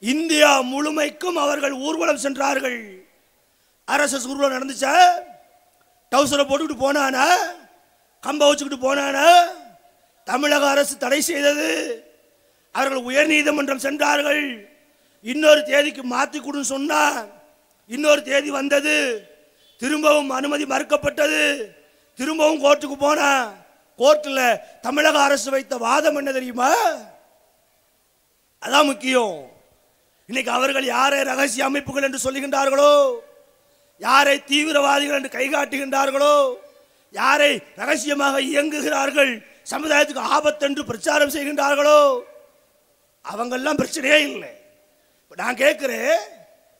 இந்தியா முழுமைக்கும் அவர்கள் ஊர்வலம் சென்றார்கள். ஆர்எஸ்எஸ் ஊர்வலம் நடந்துச்சா? டவுசரை போட்டுக்கிட்டு போனானா? கம்ப வச்சுக்கிட்டு போனானா? தமிழக அரசு தடை செய்தது. அவர்கள் உயர் நீதிமன்றம் சென்றார்கள். இன்னொரு தேதிக்கு மாற்றி கொடுன்னு சொன்னா இன்னொரு தேதி வந்தது. திரும்பவும் அனுமதி மறுக்கப்பட்டது. திரும்பவும் கோர்ட்டுக்கு போனா. கோர்ட்டில் தமிழக அரசு வைத்த வாதம் என்ன தெரியுமா? அதான் முக்கியம். இன்னைக்கு அவர்கள் யாரை ரகசிய அமைப்புகள் என்று சொல்லுகின்றார்களோ? யாரை தீவிரவாதிகள் என்று கைகாட்டுகின்றார்களோ யாரை ரகசியமாக இயங்குகிறார்கள்? சமுதாயத்துக்கு ஆபத்தென்று பிரச்சாரம் செய்கின்றார்களோ? அவங்கெல்லாம் பிரச்சனையே இல்லை. நான் கேட்கிறேன்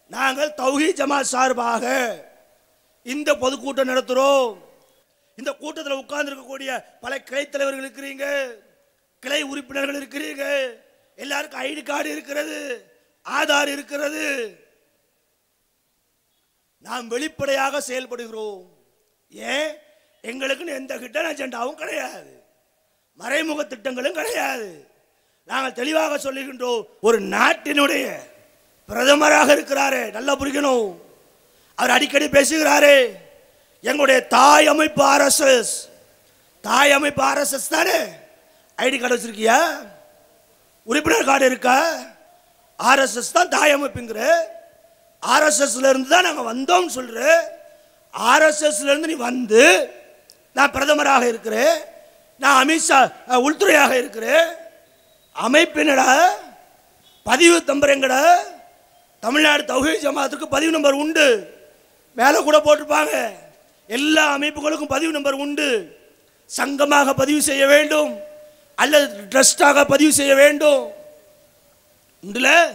நாங்கள் தௌஹி ஜமாத் சார்பாக இந்த பொதுக்கூட்டம் நடத்துகிறோம் இந்த கூட்டத்தில் உட்கார்ந்துருக்கக்கூடிய பல கிளை தலைவர்கள் இருக்கிறீங்க. கிளை உறுப்பினர்கள் இருக்கிறீங்க. எல்லாருக்கும் ஐடி கார்டு இருக்கிறது ஆதார் இருக்கிறது. நாம் வெளிப்படையாக செயல்படுகிறோம். ஏன்? எங்களுக்குன்னு எந்த ஹிட்டன் அஜெண்டாவும் கிடையாது. மறைமுக திட்டங்களும் கிடையாது. நாங்கள் தெளிவாக சொல்லுகின்றோம் ஒரு நாட்டினுடைய பிரதமராக இருக்கிறாரே நல்லா புரிக்கணும் அவர் அடிக்கடி பேசுகிறாரே எங்களுடைய தாய் அமைப்பு ஆர்எஸ்எஸ் தாய் அமைப்பு ஆர்எஸ்எஸ் தானே? ஐடி கார்டு வச்சிருக்கியா? உறுப்பினர் கார்டு இருக்கா? ஆர்எஸ்எஸ் தான் தாய் அமைப்புங்கிற. ஆர்எஸ்எஸ்ல இருந்து தான் நாங்கள் வந்தோம்னு சொல்ற. ஆர்எஸ்எஸ்ல இருந்து நீ வந்து நான் பிரதமராக இருக்கிறேன். நான் அமித்ஷா உள்துறையாக இருக்கிறேன். அமைப்பினட பதிவு தம்பரங்கட? தமிழ்நாடு தௌஹீத் ஜமாத்துக்கு பதிவு நம்பர் உண்டு. மேலே கூட போட்டிருப்பாங்க. எல்லா அமைப்புகளுக்கும் பதிவு நம்பர் உண்டு. சங்கமாக பதிவு செய்ய வேண்டும். அல்லது ட்ரஸ்டாக பதிவு செய்ய வேண்டும். உண்டுல?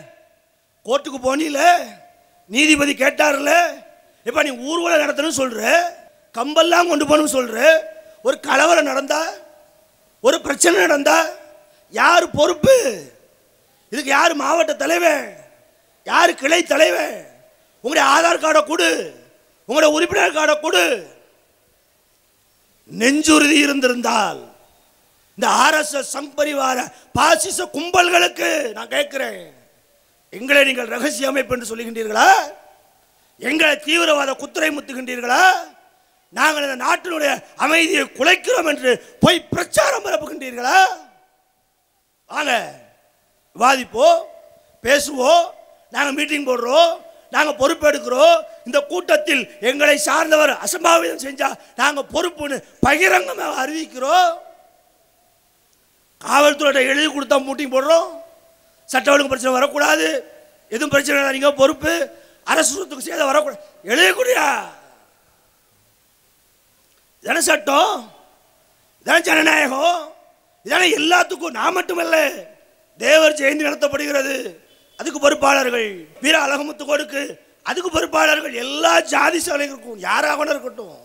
கோர்ட்டுக்கு போனில? நீதிபதி கேட்டார்ல? இப்போ நீ ஊர்வலம் நடத்தணும்னு சொல்கிற கம்பெல்லாம் கொண்டு போகணும்னு சொல்கிற ஒரு கலவரம் நடந்தா ஒரு பிரச்சனை நடந்தா யார் பொறுப்பு? இதுக்கு யார் மாவட்ட தலைவன் யார் கிளை தலைவன் உங்களுடைய ஆதார் கார்டை கொடு. உங்களுடைய உறுப்பினர் கார்டை கொடு. நெஞ்சுறுதி இருந்திருந்தால் இந்த ஆர்எஸ்எஸ் சம்பரிவார பாசிச கும்பல்களுக்கு நான் கேட்கிறேன். எங்களை நீங்கள் ரகசிய அமைப்பு என்று சொல்லுகின்றீர்களா? எங்களை தீவிரவாத குத்துரை முத்துகின்றீர்களா? நாங்கள் இந்த நாட்டினுடைய அமைதியை குலைக்கிறோம் என்று போய் பிரச்சாரம் பரப்புகின்றீர்களா? வாங்க விவாதிப்போம் பேசுவோம் நாங்கள் மீட்டிங் போடுறோம் நாங்கள் பொறுப்பெடுக்கிறோம் இந்த கூட்டத்தில் எங்களை சார்ந்தவர் அசம்பாவிதம் செஞ்சால் நாங்கள் பொறுப்புன்னு பகிரங்கமாக அறிவிக்கிறோம். காவல்துறை எழுதி கொடுத்தா மீட்டிங் போடுறோம். சட்ட ஒழுங்கு பிரச்சனை வரக்கூடாது. எதுவும் பிரச்சனை இல்லை, நீங்கள் பொறுப்பு. அரசு சொத்துக்கு சேதம் வரக்கூடாது. எழுதக்கூடியா இதான சட்டம்? இதான ஜனநாயகம்? இதான எல்லாத்துக்கும் நான் மட்டுமல்ல தேவர் ஜெயந்தி நடத்தப்படுகிறது. அதுக்கு பொறுப்பாளர்கள் வீர அழகமுத்து கொடுக்கு அதுக்கு பொறுப்பாளர்கள் எல்லா ஜாதி சபைகளுக்கும் யாராக இருக்கட்டும்.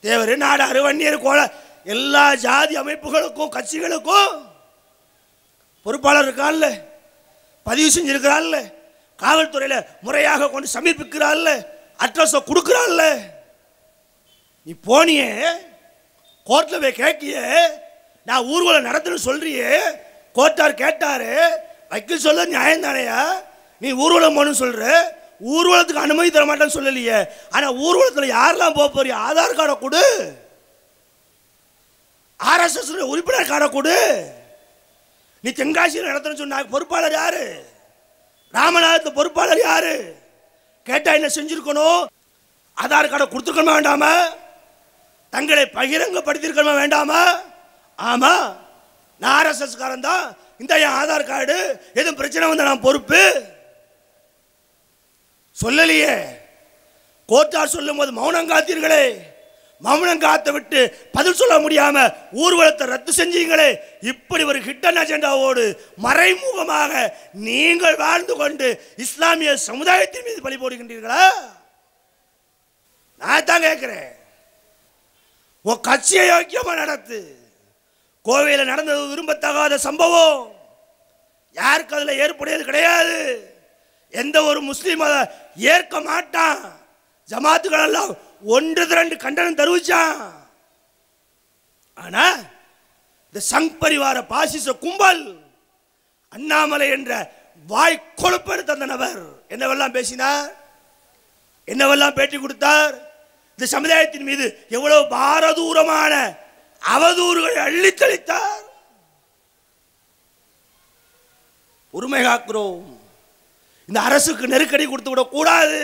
தேவர் நாடாறு வன்னியர் கோல எல்லா ஜாதி அமைப்புகளுக்கும் கட்சிகளுக்கும் பொறுப்பாளர் இருக்கான்ல? பதிவு செஞ்சிருக்கிறான்ல? காவல்துறையில் முறையாக கொண்டு சமர்ப்பிக்கிறான்ல? அட்ரஸை கொடுக்குறான்ல? நீ போனியே கோர்ட்டில் போய் கேட்டியே நான் ஊர்வலம் நடத்துன்னு சொல்றியே கோர்ட்டார் கேட்டார் வக்கீல் சொல்ல நியாயம் தானையா நீ ஊர்வலம் போகணும்னு சொல்கிற ஊர்வலத்துக்கு அனுமதி தர மாட்டேன்னு சொல்லலையே. ஆனால் ஊர்வலத்தில் யாரெல்லாம் போக போறிய ஆதார் கார்டை கொடு. ஆர்எஸ்எஸ் உறுப்பினர் கார்டை கொடு. நீ தென்காசியில் நடத்தணும் சொன்ன பொறுப்பாளர் யாரு? ராமநாதத்து பொறுப்பாளர் யாரு? கேட்டா என்ன செஞ்சிருக்கணும்? ஆதார் கார்டை கொடுத்துருக்கணுமா வேண்டாமா? தங்களை பகிரங்கப்படுத்தியிருக்கணுமா வேண்டாமா? ஆமா. நான் ஆர்எஸ்எஸ் காரன் தான். இந்த என் ஆதார் கார்டு எதுவும் பிரச்சனை வந்தால் நான் பொறுப்பு. சொல்லலையே. கோர்ட்டார் சொல்லும் போது மௌனம் காத்தீர்களே. மௌனம் காத்து விட்டு பதில் சொல்ல முடியாம ஊர்வலத்தை ரத்து செஞ்சீங்களே. இப்படி ஒரு ஹிட்டன் அஜெண்டாவோடு மறைமுகமாக நீங்கள் வாழ்ந்து கொண்டு இஸ்லாமிய சமுதாயத்தின் மீது பழி போடுகின்றீர்களா? நான் தான் கேட்கிறேன். உன் கட்சியை யோக்கியமாக நடத்து. கோவையில் நடந்தது விரும்பத்தகாத சம்பவம். யாருக்கு அதில் ஏற்புடையது கிடையாது. எந்த ஒரு முஸ்லீம் அதை ஏற்க மாட்டான். ஜமாத்துகள் எல்லாம் ஒன்று திரண்டு கண்டனம் தெரிவிச்சான். ஆனால் இந்த சங் பரிவார பாசிச கும்பல் அண்ணாமலை என்ற வாய் கொழுப்பெடுத்த அந்த நபர் என்னவெல்லாம் பேசினார்? என்னவெல்லாம் பேட்டி கொடுத்தார்? இந்த சமுதாயத்தின் மீது எவ்வளவு பாரதூரமான அவதூறுகளை அள்ளித்தளித்தார். உரிமை காக்கிறோம். இந்த அரசுக்கு நெருக்கடி கொடுத்து விடக்கூடாது.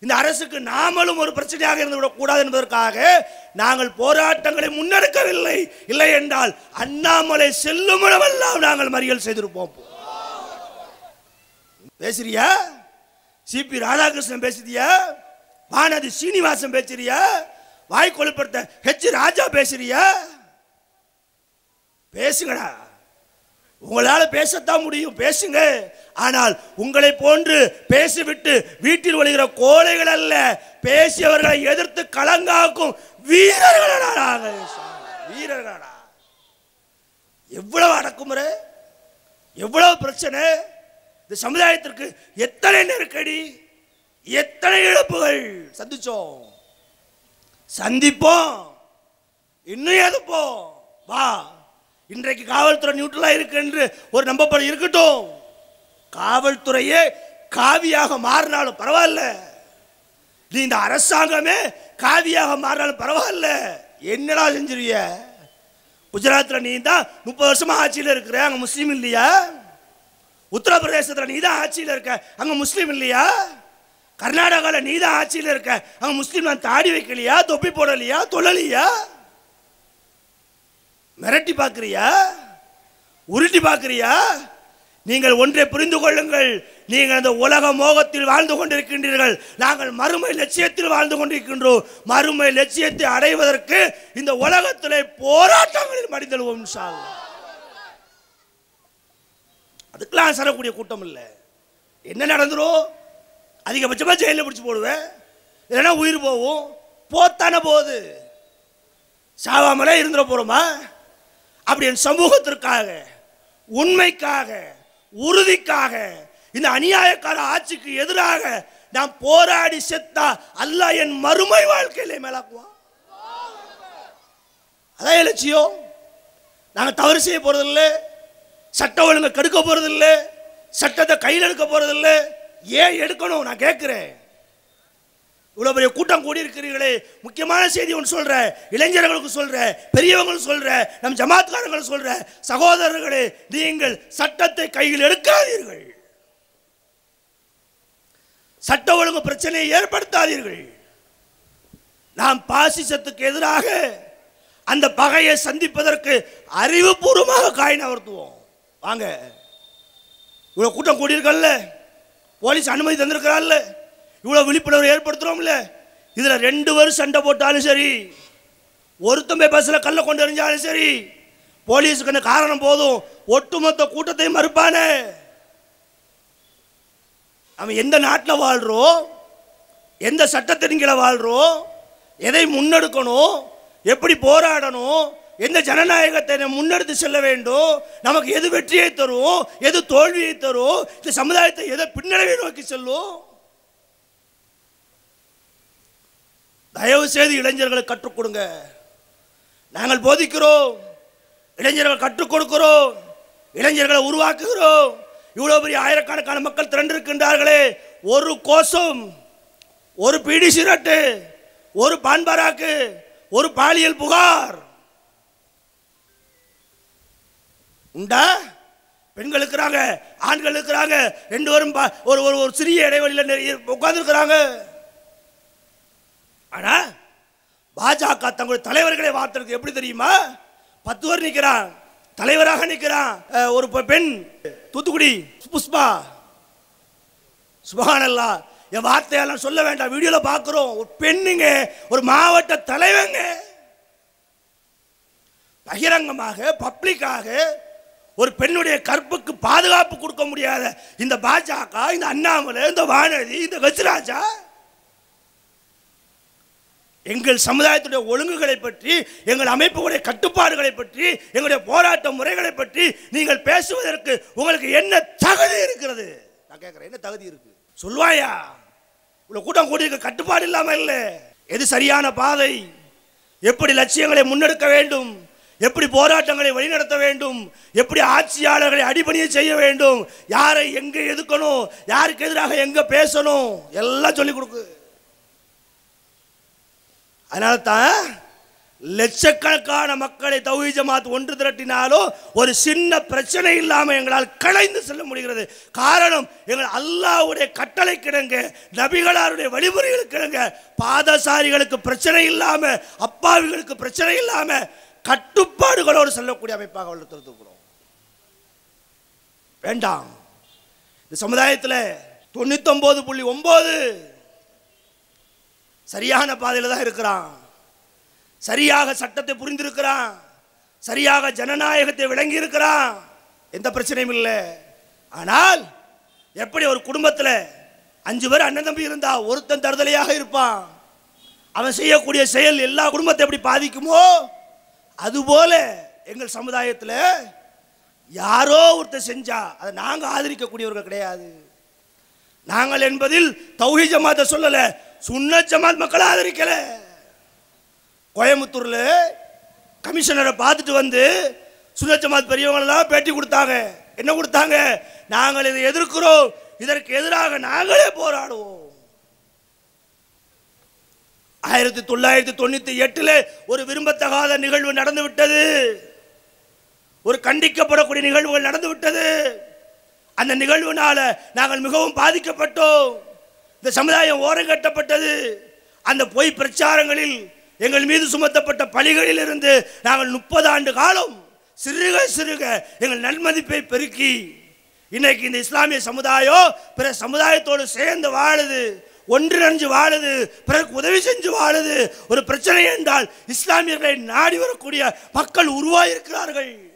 இந்த அரசுக்கு நாமளும் ஒரு பிரச்சனையாக இருந்து விடக்கூடாது என்பதற்காக நாங்கள் போராட்டங்களை முன்னெடுக்கவில்லை. இல்லை என்றால் அண்ணாமலை செல்லும் அளவெல்லாம் நாங்கள் மறியல் செய்திருப்போம். பேசுறியா? சிபி ராதாகிருஷ்ணன் பேசுறியா வானதி சீனிவாசன் பேசுறியா? வாய் கொழுப்படுத்த. ஹெச் ராஜா பேசுறியா? பேசுங்கடா. உங்களால் பேசத்தான் முடியும். பேசுங்க. ஆனால் உங்களை போன்று பேசிவிட்டு வீட்டில் ஒழுகிற கோழைகள் அல்ல பேசியவர்களை எதிர்த்து கலங்காக்கும் வீரர்களடா வீரர்களாடா. எவ்வளவு அடக்குமுறை? எவ்வளவு பிரச்சனை? இந்த சமுதாயத்திற்கு எத்தனை நெருக்கடி? எத்தனை இழப்புகள்? சந்திச்சோம். சந்திப்போம். இன்னும் எதுப்போம் வா. இன்றைக்கு காவல்துறை நியூட்ரலா இருக்கு என்று ஒரு நம்பப்பட இருக்கட்டும். காவல்துறையே காவியாக மாறினாலும் பரவாயில்ல. நீ இந்த அரசாங்கமே காவியாக மாறினாலும் பரவாயில்ல. என்னடா செஞ்சிருவிய குஜராத்தில் நீ தான் முப்பது வருஷமா ஆட்சியில் இருக்கிற அங்க முஸ்லீம் இல்லையா? உத்தரப்பிரதேசத்தில் நீ தான் ஆட்சியில் இருக்க அங்க முஸ்லீம் இல்லையா? கர்நாடகாவில் நீ தான் ஆட்சியில் இருக்க. அவன் முஸ்லீம் நான் தாடி வைக்கலையா தொப்பி போடலையா தொழலையா? மிரட்டி பார்க்குறியா? உருட்டி பார்க்குறியா? நீங்கள் ஒன்றை புரிந்து கொள்ளுங்கள். நீங்கள் அந்த உலக மோகத்தில் வாழ்ந்து கொண்டிருக்கின்றீர்கள். நாங்கள் மறுமை லட்சியத்தில் வாழ்ந்து கொண்டிருக்கின்றோம். மறுமை லட்சியத்தை அடைவதற்கு இந்த உலகத்தில் போராட்டங்களில் மடிந்தழுவோம் சார் அதுக்கெல்லாம் சரக்கூடிய கூட்டம் இல்லை. என்ன நடந்துரும்? அதிகபட்சமாக ஜெயிலில் பிடிச்சி போடுவேன். இல்லைன்னா உயிர் போகும். போத்தானே போகுது. சாவாமலே இருந்துட போறோமா? அப்படி என் சமூகத்திற்காக உண்மைக்காக உறுதிக்காக இந்த அநியாயக்கார ஆட்சிக்கு எதிராக நான் போராடி செத்தா அல்ல என் மறுமை வாழ்க்கையிலே மேலாக்குவான். அதான் என் லட்சியம் நாங்கள் தவறு செய்ய போகிறதில்லை சட்ட ஒழுங்கை கெடுக்க போகிறதில்லை சட்டத்தை கையில் எடுக்க போகிறதில்லை ஏன் எடுக்கணும்? நான் கேட்குறேன். இவ்வளோ பெரிய கூட்டம் கூடி இருக்கிறீர்களே முக்கியமான செய்தி ஒன்று சொல்கிற இளைஞர்களுக்கு சொல்கிற பெரியவங்களுக்கு சொல்கிற நம் ஜமாத்காரங்களுக்கு சொல்கிற சகோதரர்களே நீங்கள் சட்டத்தை கையில் எடுக்காதீர்கள். சட்ட ஒழுங்கு பிரச்சனையை ஏற்படுத்தாதீர்கள். நாம் பாசிசத்துக்கு எதிராக அந்த பகையை சந்திப்பதற்கு அறிவுபூர்வமாக காய் நகர்த்துவோம் வாங்க. இவ்வளோ கூட்டம் கூடியிருக்கல்ல? போலீஸ் அனுமதி தந்திருக்கிறாள்ல? இவ்வளோ விழிப்புணர்வு ஏற்படுத்துகிறோம்ல இதில் ரெண்டு பேரும் சண்டை போட்டாலும் சரி ஒருத்தன் போய் பஸ்ஸில் கல்லை கொண்டு எறிஞ்சாலும் சரி போலீஸுக்கு என்ன காரணம் போதும்? ஒட்டுமொத்த கூட்டத்தையும் மறுப்பானே. அவன் எந்த நாட்டில் வாழ்கிறோம் எந்த சட்டத்தின் கீழே வாழ்கிறோம் எதை முன்னெடுக்கணும் எப்படி போராடணும் எந்த ஜனநாயகத்தை முன்னெடுத்து செல்ல வேண்டும்? நமக்கு எது வெற்றியை தரும்? எது தோல்வியை தரும்? இந்த சமுதாயத்தை எதை பின்னடைவை நோக்கி செல்லும்? தயவு செய்து இளைஞர்களை கற்றுக் கொடுங்க. நாங்கள் போதிக்கிறோம். இளைஞர்கள் கற்றுக் கொடுக்கிறோம். இளைஞர்களை உருவாக்குகிறோம். இவ்வளவு பெரிய ஆயிரக்கணக்கான மக்கள் திரண்டிருக்கின்றார்களே. ஒரு கோஷம் ஒரு பீடி சிரட்டு ஒரு பான்பராக்கு ஒரு பாலியல் புகார். உண்டா? பெண்கள் இருக்கிறாங்க ஆண்கள் இருக்கிறாங்க ரெண்டு பேரும் பா- ஒரு ஒரு ஒரு சிறிய இடைவெளியில் நிறைய உட்காந்துருக்கிறாங்க ஆனா பாஜக தங்களுடைய தலைவர்களை வார்த்ததுக்கு எப்படி தெரியுமா? பத்து பேர் நிற்கிறான் தலைவராக நிற்கிறான் ஒரு பெண் தூத்துக்குடி புஷ்பா. சுபஹானல்லா என் வார்த்தையெல்லாம் சொல்ல வேண்டாம் வீடியோல பார்க்குறோம் ஒரு பெண்ணுங்க ஒரு மாவட்ட தலைவங்க. பகிரங்கமாக பப்ளிக்காக ஒரு பெண்ணுடைய கற்புக்கு பாதுகாப்பு கொடுக்க முடியாத இந்த பாஜக இந்த அண்ணாமலை இந்த வானதி இந்த கஜராஜா? எங்கள் சமுதாயத்துடைய ஒழுங்குகளை பற்றி எங்கள் அமைப்புடைய கட்டுப்பாடுகளை பற்றி எங்களுடைய போராட்ட முறைகளை பற்றி நீங்கள் பேசுவதற்கு உங்களுக்கு என்ன தகுதி இருக்கிறது? நான் கேட்கிறேன் என்ன தகுதி இருக்கு? சொல்வாயா இவ்வளவு கூட்டம் கூடியிருக்க கட்டுப்பாடு இல்லாம இல்லை. எது சரியான பாதை? எப்படி லட்சியங்களை முன்னெடுக்க வேண்டும்? எப்படி போராட்டங்களை வழிநடத்த வேண்டும்? எப்படி ஆட்சியாளர்களை அடிபணியை செய்ய வேண்டும்? யாரை எங்க எதுக்கணும் யாருக்கு எதிராக எங்க பேசணும்? எல்லாம் சொல்லிக் கொடுக்கு. அதனால தான் லட்சக்கணக்கான மக்களை தௌஹி ஜமாத் ஒன்று திரட்டினாலும் ஒரு சின்ன பிரச்சனை இல்லாமல் எங்களால் கலைந்து செல்ல முடிகிறது. காரணம் எங்கள் அல்லாவுடைய கட்டளை கிடங்க நபிகளாருடைய வழிமுறைகள் கிடங்க. பாதசாரிகளுக்கு பிரச்சனை இல்லாமல் அப்பாவிகளுக்கு பிரச்சனை இல்லாமல் கட்டுப்பாடுகளோடு செல்லக்கூடிய அமைப்பாக வளர்த்துருக்கிறோம் வேண்டாம். இந்த சமுதாயத்தில் தொண்ணூத்தொம்பது புள்ளி ஒம்பது சரியான பாதையில் தான் இருக்கிறான். சரியாக சட்டத்தை புரிந்திருக்கிறான். சரியாக ஜனநாயகத்தை விளங்கி இருக்கிறான். எந்த பிரச்சனையும் இல்லை. ஆனால் எப்படி ஒரு குடும்பத்தில் அஞ்சு பேர் அண்ணன் தம்பி இருந்தா ஒருத்தன் தருதலையாக இருப்பான். அவன் செய்யக்கூடிய செயல் எல்லா குடும்பத்தை எப்படி பாதிக்குமோ அதுபோல எங்கள் சமுதாயத்தில் யாரோ ஒருத்தர் செஞ்சா அதை நாங்கள் ஆதரிக்கக்கூடியவர்கள் கிடையாது. நாங்கள் என்பதில் தௌஹி ஜமாத்தை சொல்லல சுன்ன ஜமாத் மக்களை ஆதரிக்கல. கோயம்புத்தூர்ல கமிஷனரை பார்த்துட்டு வந்து சுன்ன ஜமாத் பெரியவங்களெல்லாம் பேட்டி கொடுத்தாங்க. என்ன கொடுத்தாங்க? நாங்கள் இதை எதிர்க்கிறோம். இதற்கு எதிராக நாங்களே போராடுவோம். ஆயிரத்தி தொள்ளாயிரத்தி தொண்ணூத்தி எட்டுல ஒரு விரும்பத்தகாத நிகழ்வு நடந்து விட்டது ஒரு கண்டிக்கப்படக்கூடிய நிகழ்வுகள் நடந்து விட்டது அந்த நிகழ்வுனால நாங்கள் மிகவும் பாதிக்கப்பட்டோம். இந்த சமுதாயம் ஓரங்கட்டப்பட்டது அந்த பொய் பிரச்சாரங்களில் எங்கள் மீது சுமத்தப்பட்ட பழிகளில் இருந்து நாங்கள் முப்பது ஆண்டு காலம் சிறுக சிறுக எங்கள் நன்மதிப்பை பெருக்கி இன்னைக்கு இந்த இஸ்லாமிய சமுதாயம் பிற சமுதாயத்தோடு சேர்ந்து வாழுது. ஒன்றிணைஞ்சு வாழுது பிறகு உதவி செஞ்சு வாழுது. ஒரு பிரச்சனை என்றால் இஸ்லாமியர்களை நாடி வரக்கூடிய மக்கள் உருவாயிருக்கிறார்கள்.